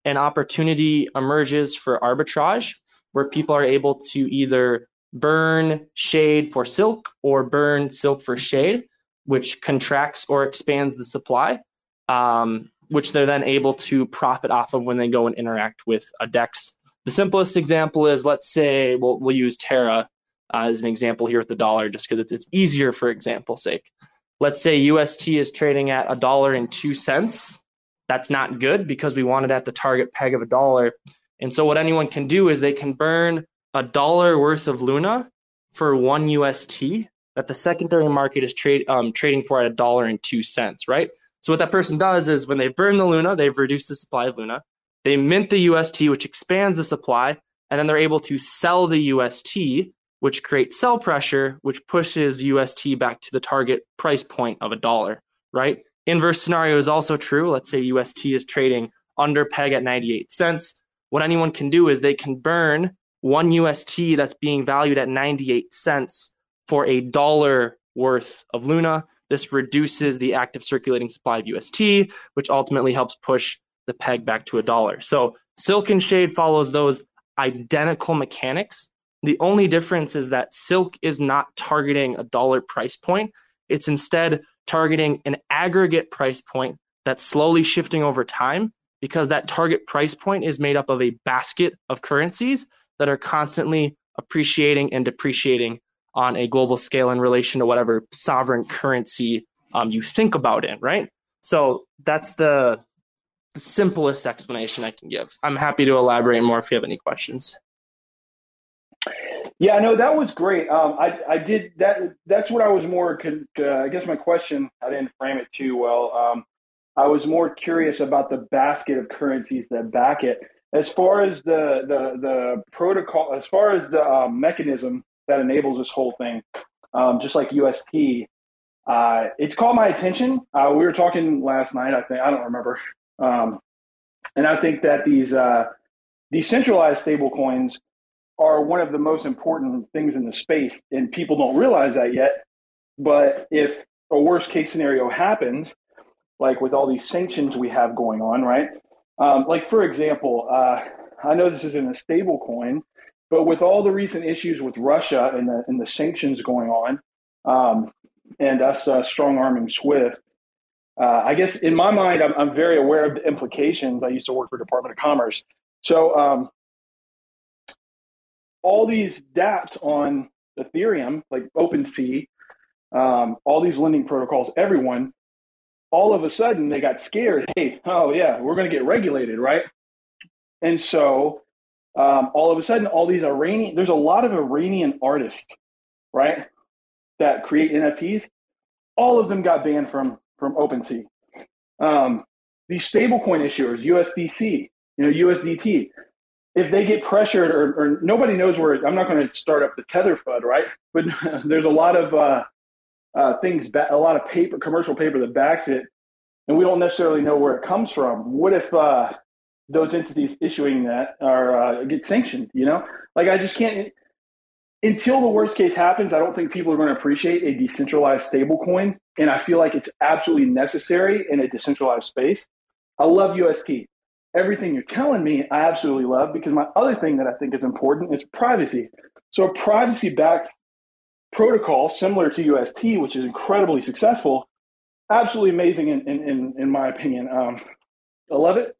an opportunity emerges for arbitrage where people are able to either burn shade for silk or burn silk for shade, which contracts or expands the supply, um, which they're then able to profit off of when they go and interact with a DEX. The simplest example is let's say we'll, we'll use Terra uh, as an example here with the dollar, just because it's, it's easier for example's sake. Let's say UST is trading at a dollar and two cents. That's not good because we want it at the target peg of a dollar. And so what anyone can do is they can burn a dollar worth of Luna for one UST that the secondary market is trade um, trading for at a dollar and two cents, right? So what that person does is when they burn the Luna, they've reduced the supply of Luna. They mint the UST, which expands the supply, and then they're able to sell the UST, which creates sell pressure, which pushes UST back to the target price point of a dollar, right? Inverse scenario is also true. Let's say UST is trading under peg at 98 cents. What anyone can do is they can burn one UST that's being valued at 98 cents for a dollar worth of Luna. This reduces the active circulating supply of UST, which ultimately helps push the peg back to a dollar. So Silk and Shade follows those identical mechanics. The only difference is that Silk is not targeting a dollar price point. It's instead targeting an aggregate price point that's slowly shifting over time because that target price point is made up of a basket of currencies that are constantly appreciating and depreciating on a global scale in relation to whatever sovereign currency um, you think about it, right? So that's the, the simplest explanation I can give. I'm happy to elaborate more if you have any questions. Yeah, no, that was great. Um, I, I did that. That's what I was more. Uh, I guess my question, I didn't frame it too well. Um, I was more curious about the basket of currencies that back it. As far as the the the protocol, as far as the um, mechanism that enables this whole thing, um, just like UST, uh, it's caught my attention. Uh, we were talking last night. I think I don't remember, um, and I think that these uh, decentralized stable coins are one of the most important things in the space, and people don't realize that yet. But if a worst case scenario happens, like with all these sanctions we have going on, right? Um, like for example, uh, I know this isn't a stable coin, but with all the recent issues with Russia and the, and the sanctions going on, um, and us uh, strong arming SWIFT, uh, I guess in my mind, I'm, I'm, very aware of the implications. I used to work for Department of Commerce, so um, all these DApps on Ethereum, like OpenSea, um, all these lending protocols, everyone, all of a sudden they got scared. Hey, oh yeah, we're going to get regulated, right? And so um, all of a sudden, all these Iranian, there's a lot of Iranian artists, right, that create NFTs. All of them got banned from from OpenSea. Um, these stablecoin issuers, USDC, you know, USDT, if they get pressured or, or nobody knows where i'm not going to start up the tether fud right? But there's a lot of uh, uh, things a lot of paper commercial paper that backs it and we don't necessarily know where it comes from. What if uh, those entities issuing that are uh, get sanctioned you know? Like i just can't until the worst case happens i don't think people are going to appreciate a decentralized stablecoin, and i feel like it's absolutely necessary in a decentralized space. I love ust everything you're telling me, I absolutely love because my other thing that I think is important is privacy. So, a privacy backed protocol similar to UST, which is incredibly successful, absolutely amazing in, in, in, in my opinion. Um, I love it.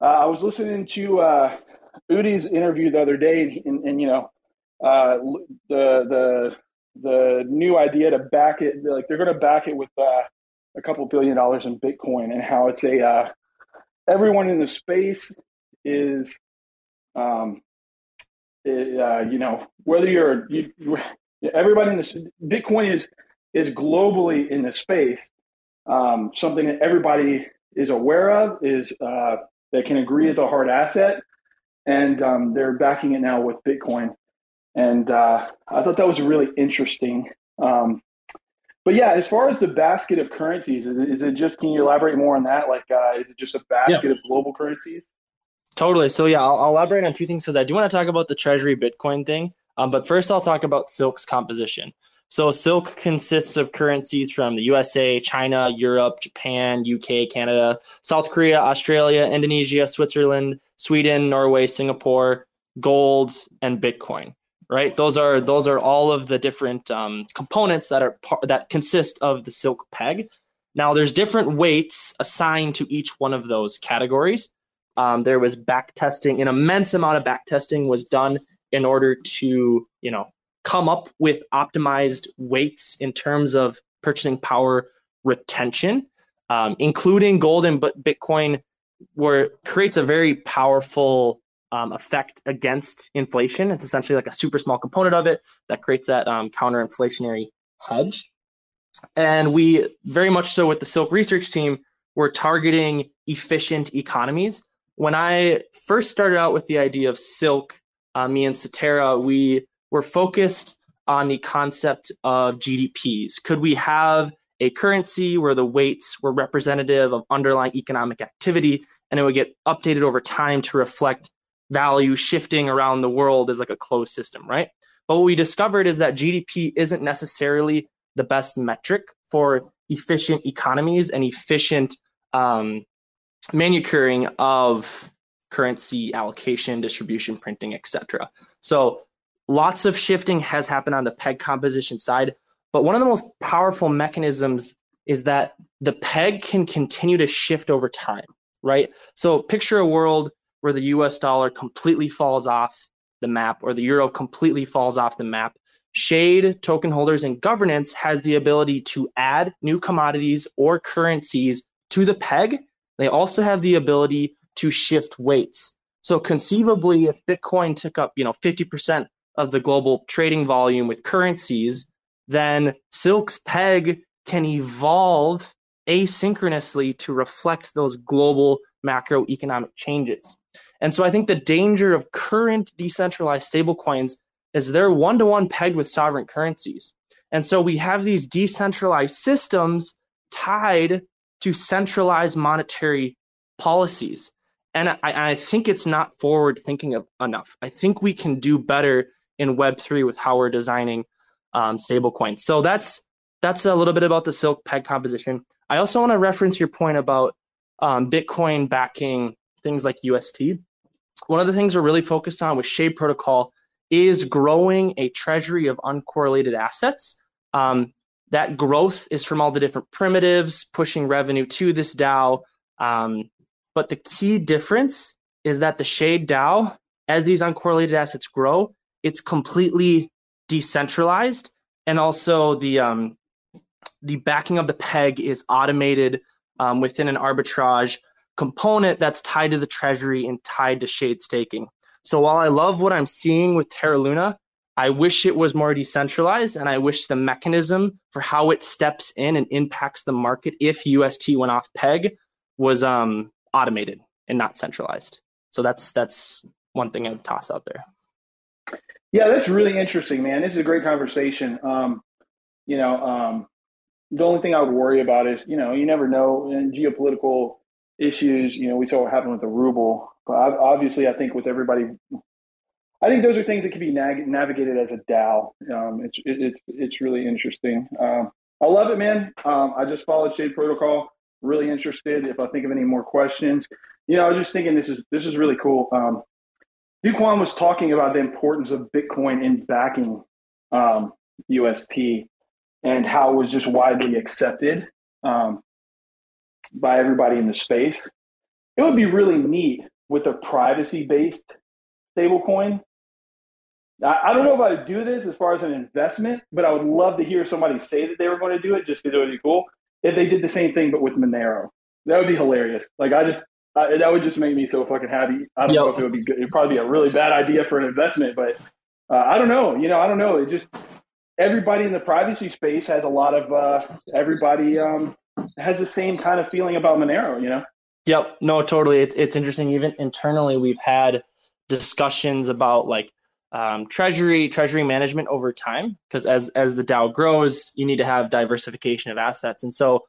Uh, I was listening to uh, Udi's interview the other day, and, and, and you know, uh, the the the new idea to back it, like they're going to back it with uh, a couple billion dollars in Bitcoin, and how it's a uh, everyone in the space is um, uh, you know, whether you're you, everybody in this Bitcoin is is globally in the space. Um, something that everybody is aware of is uh, that can agree is a hard asset, and um, they're backing it now with Bitcoin. And uh, I thought that was really interesting. Um, but yeah, as far as the basket of currencies, is it, is it just? Can you elaborate more on that? Like, uh, is it just a basket yeah. of global currencies? Totally. So yeah, I'll, I'll elaborate on two things because I do want to talk about the Treasury Bitcoin thing. Um, but first, I'll talk about Silk's composition. So Silk consists of currencies from the USA, China, Europe, Japan, UK, Canada, South Korea, Australia, Indonesia, Switzerland, Sweden, Norway, Singapore, gold, and Bitcoin. Right? Those are those are all of the different um, components that are par- that consist of the Silk peg. Now, there's different weights assigned to each one of those categories. Um, there was back testing, an immense amount of back testing was done in order to, you know, come up with optimized weights in terms of purchasing power retention, um, including gold and Bitcoin, where creates a very powerful um, effect against inflation. It's essentially like a super small component of it that creates that um, counter inflationary hedge. And we very much so with the Silk research team, we're targeting efficient economies when I first started out with the idea of silk, uh, me and Satara, we were focused on the concept of GDPs. Could we have a currency where the weights were representative of underlying economic activity and it would get updated over time to reflect value shifting around the world is like a closed system, right? But what we discovered is that GDP isn't necessarily the best metric for efficient economies and efficient um, manicuring of currency allocation, distribution, printing, etc. So lots of shifting has happened on the peg composition side, but one of the most powerful mechanisms is that the peg can continue to shift over time, right? So picture a world where the US dollar completely falls off the map or the euro completely falls off the map. Shade, token holders, and governance has the ability to add new commodities or currencies to the peg they also have the ability to shift weights. So conceivably, if Bitcoin took up, you know, 50% of the global trading volume with currencies, then Silk's peg can evolve asynchronously to reflect those global macroeconomic changes. And so I think the danger of current decentralized stablecoins is they're one to one pegged with sovereign currencies. And so we have these decentralized systems tied to centralized monetary policies. And I, I think it's not forward thinking enough. I think we can do better in Web3 with how we're designing um, stablecoins. So that's that's a little bit about the Silk peg composition. I also want to reference your point about um, Bitcoin backing things like UST. One of the things we're really focused on with Shade Protocol is growing a treasury of uncorrelated assets. Um, that growth is from all the different primitives pushing revenue to this DAO. Um, but the key difference is that the Shade DAO, as these uncorrelated assets grow, it's completely decentralized, and also the um, the backing of the peg is automated um, within an arbitrage component that's tied to the treasury and tied to Shade staking. So while I love what I'm seeing with Terra Luna, I wish it was more decentralized, and I wish the mechanism for how it steps in and impacts the market if UST went off peg was um, automated and not centralized. So that's that's one thing I would toss out there. Yeah, that's really interesting, man. This is a great conversation. Um, you know, um, the only thing I would worry about is, you know, you never know in geopolitical issues. You know, we saw what happened with the ruble, but obviously, I think with everybody I think those are things that can be nag- navigated as a DAO. Um, it's it, it's it's really interesting. Um, I love it, man. Um, I just followed Shade Protocol. Really interested. If I think of any more questions, you know, I was just thinking this is this is really cool. Um, Do Kwon was talking about the importance of Bitcoin in backing um, UST and how it was just widely accepted um, by everybody in the space. It would be really neat with a privacy based stablecoin I, don't know if I would do this as far as an investment, but I would love to hear somebody say that they were going to do it just because it would be cool. If they did the same thing but with Monero, that would be hilarious. Like I just uh, that would just make me so fucking happy. I don't Yep. know if it would be good. It'd probably be a really bad idea for an investment, but uh, I don't know. You know, I don't know. It just everybody in the privacy space has a lot of uh, everybody um, has the same kind of feeling about Monero. You know. Yep. No, totally. It's it's interesting. Even internally, we've had discussions about like um, treasury treasury management over time because as as the DAO grows, you need to have diversification of assets, and so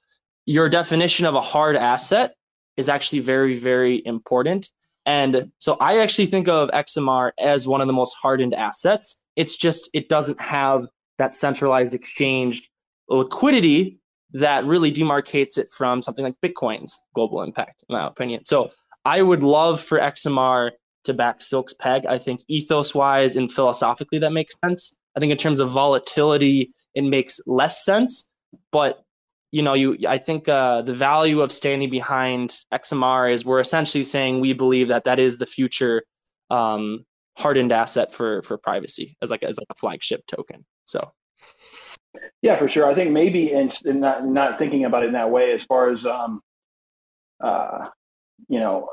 your definition of a hard asset is actually very very important. And so I actually think of XMR as one of the most hardened assets. It's just it doesn't have that centralized exchange liquidity that really demarcates it from something like Bitcoin's global impact, in my opinion. So I would love for XMR to back Silk's peg. I think ethos wise and philosophically that makes sense. I think in terms of volatility, it makes less sense. But you know, you I think uh, the value of standing behind XMR is we're essentially saying we believe that that is the future um, hardened asset for for privacy as like as like a flagship token. So Yeah, for sure. I think maybe and and not not thinking about it in that way as far as um uh you know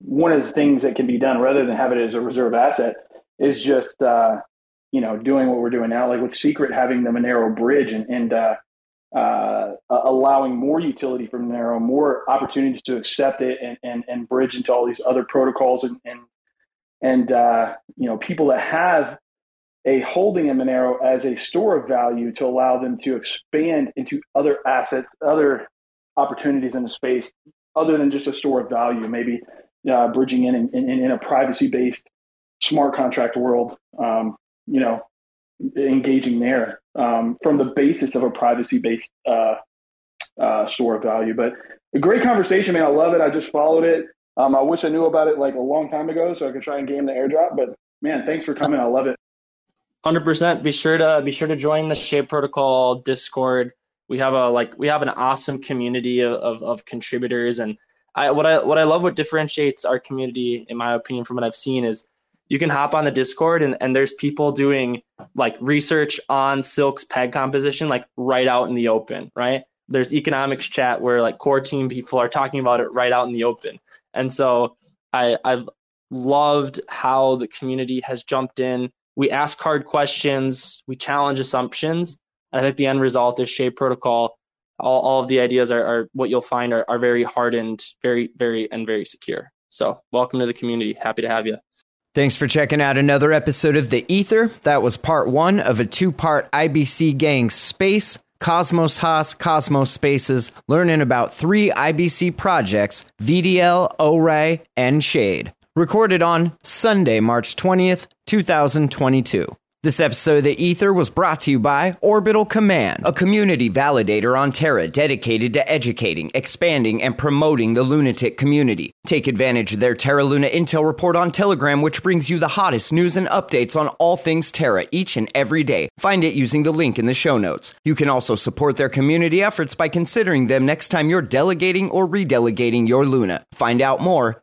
one of the things that can be done rather than have it as a reserve asset is just uh you know doing what we're doing now like with secret having the Monero bridge and and uh uh, allowing more utility from Monero, more opportunities to accept it and, and, and bridge into all these other protocols and, and, and uh, you know, people that have a holding in Monero as a store of value to allow them to expand into other assets, other opportunities in the space, other than just a store of value, maybe uh, bridging in in, in in a privacy based smart contract world, um, you know, engaging there um, from the basis of a privacy based uh, uh, store of value. But a great conversation, man. I love it. I just followed it. Um, I wish I knew about it like a long time ago so I could try and game the airdrop. But man, thanks for coming. I love it. Hundred percent. Be sure to be sure to join the Shade Protocol Discord. We have a like we have an awesome community of, of, of contributors, and I what I what I love what differentiates our community, in my opinion, from what I've seen is you can hop on the Discord and, and there's people doing like research on Silk's peg composition like right out in the open, right? There's economics chat where like core team people are talking about it right out in the open, and so I I've loved how the community has jumped in we ask hard questions, we challenge assumptions. And I think the end result is Shade Protocol. All, all of the ideas are, are what you'll find are, are very hardened, very, very, and very secure. So, welcome to the community. Happy to have you. Thanks for checking out another episode of The Ether. That was part one of a two part IBC Gang Space, Cosmos HOSS, Cosmos Spaces, learning about three IBC projects VDL, ORAI, and Shade. Recorded on Sunday, March 20th, 2022. This episode of The Ether was brought to you by Orbital Command, a community validator on Terra dedicated to educating, expanding, and promoting the lunatic community. Take advantage of their Terra Luna Intel report on Telegram, which brings you the hottest news and updates on all things Terra each and every day. Find it using the link in the show notes. You can also support their community efforts by considering them next time you're delegating or redelegating your Luna. Find out more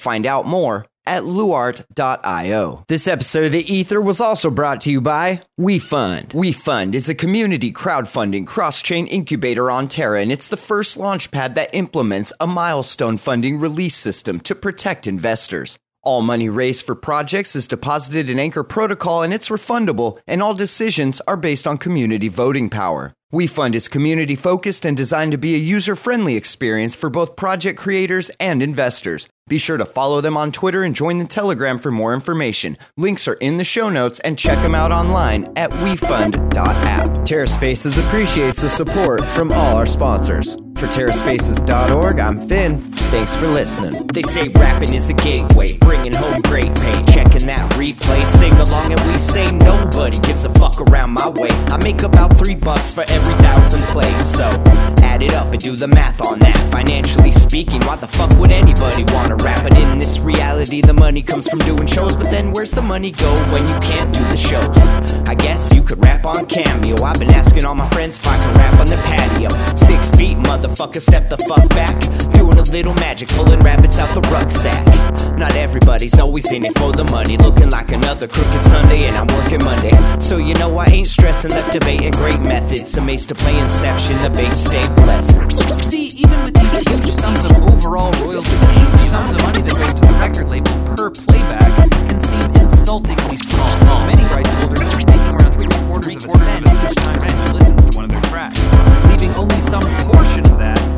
Find out more at luart.io. This episode of The Ether was also brought to you by WeFund. WeFund is a community crowdfunding cross-chain incubator on Terra, and it's the first launchpad that implements a milestone funding release system to protect investors. All money raised for projects is deposited in Anchor Protocol and it's refundable, and all decisions are based on community voting power. WeFund is community focused and designed to be a user friendly experience for both project creators and investors. Be sure to follow them on Twitter and join the Telegram for more information. Links are in the show notes and check them out online at wefund.app. TerraSpaces appreciates the support from all our sponsors. For TerraSpaces.org, I'm Finn. Thanks for listening. They say rapping is the gateway, bringing home great pay. Checking that replay, sing along, and we say nobody gives a fuck around my way. I make about three bucks for every thousand plays, so add it up and do the math on that. Financially speaking, why the fuck would anybody wanna rap? But in this reality, the money comes from doing shows. But then where's the money go when you can't do the shows? I guess you could rap on Cameo. I've been asking all my friends if I can rap on the patio. Six feet, motherfucker, step the fuck back. Doing a little magic, pulling rabbits out the rucksack. Not everybody's always in it for the money. Looking like another crooked Sunday, and I'm working Monday. So you know I ain't stressing, left debating great methods. Amazed to play Inception, the base stay blessed. See, even with these huge sums of overall royalties, huge sums of money that go to the record label per playback can seem insultingly small. Many rights holders are making around three quarters of a cent each time someone listens to one of their tracks, leaving only some portion of that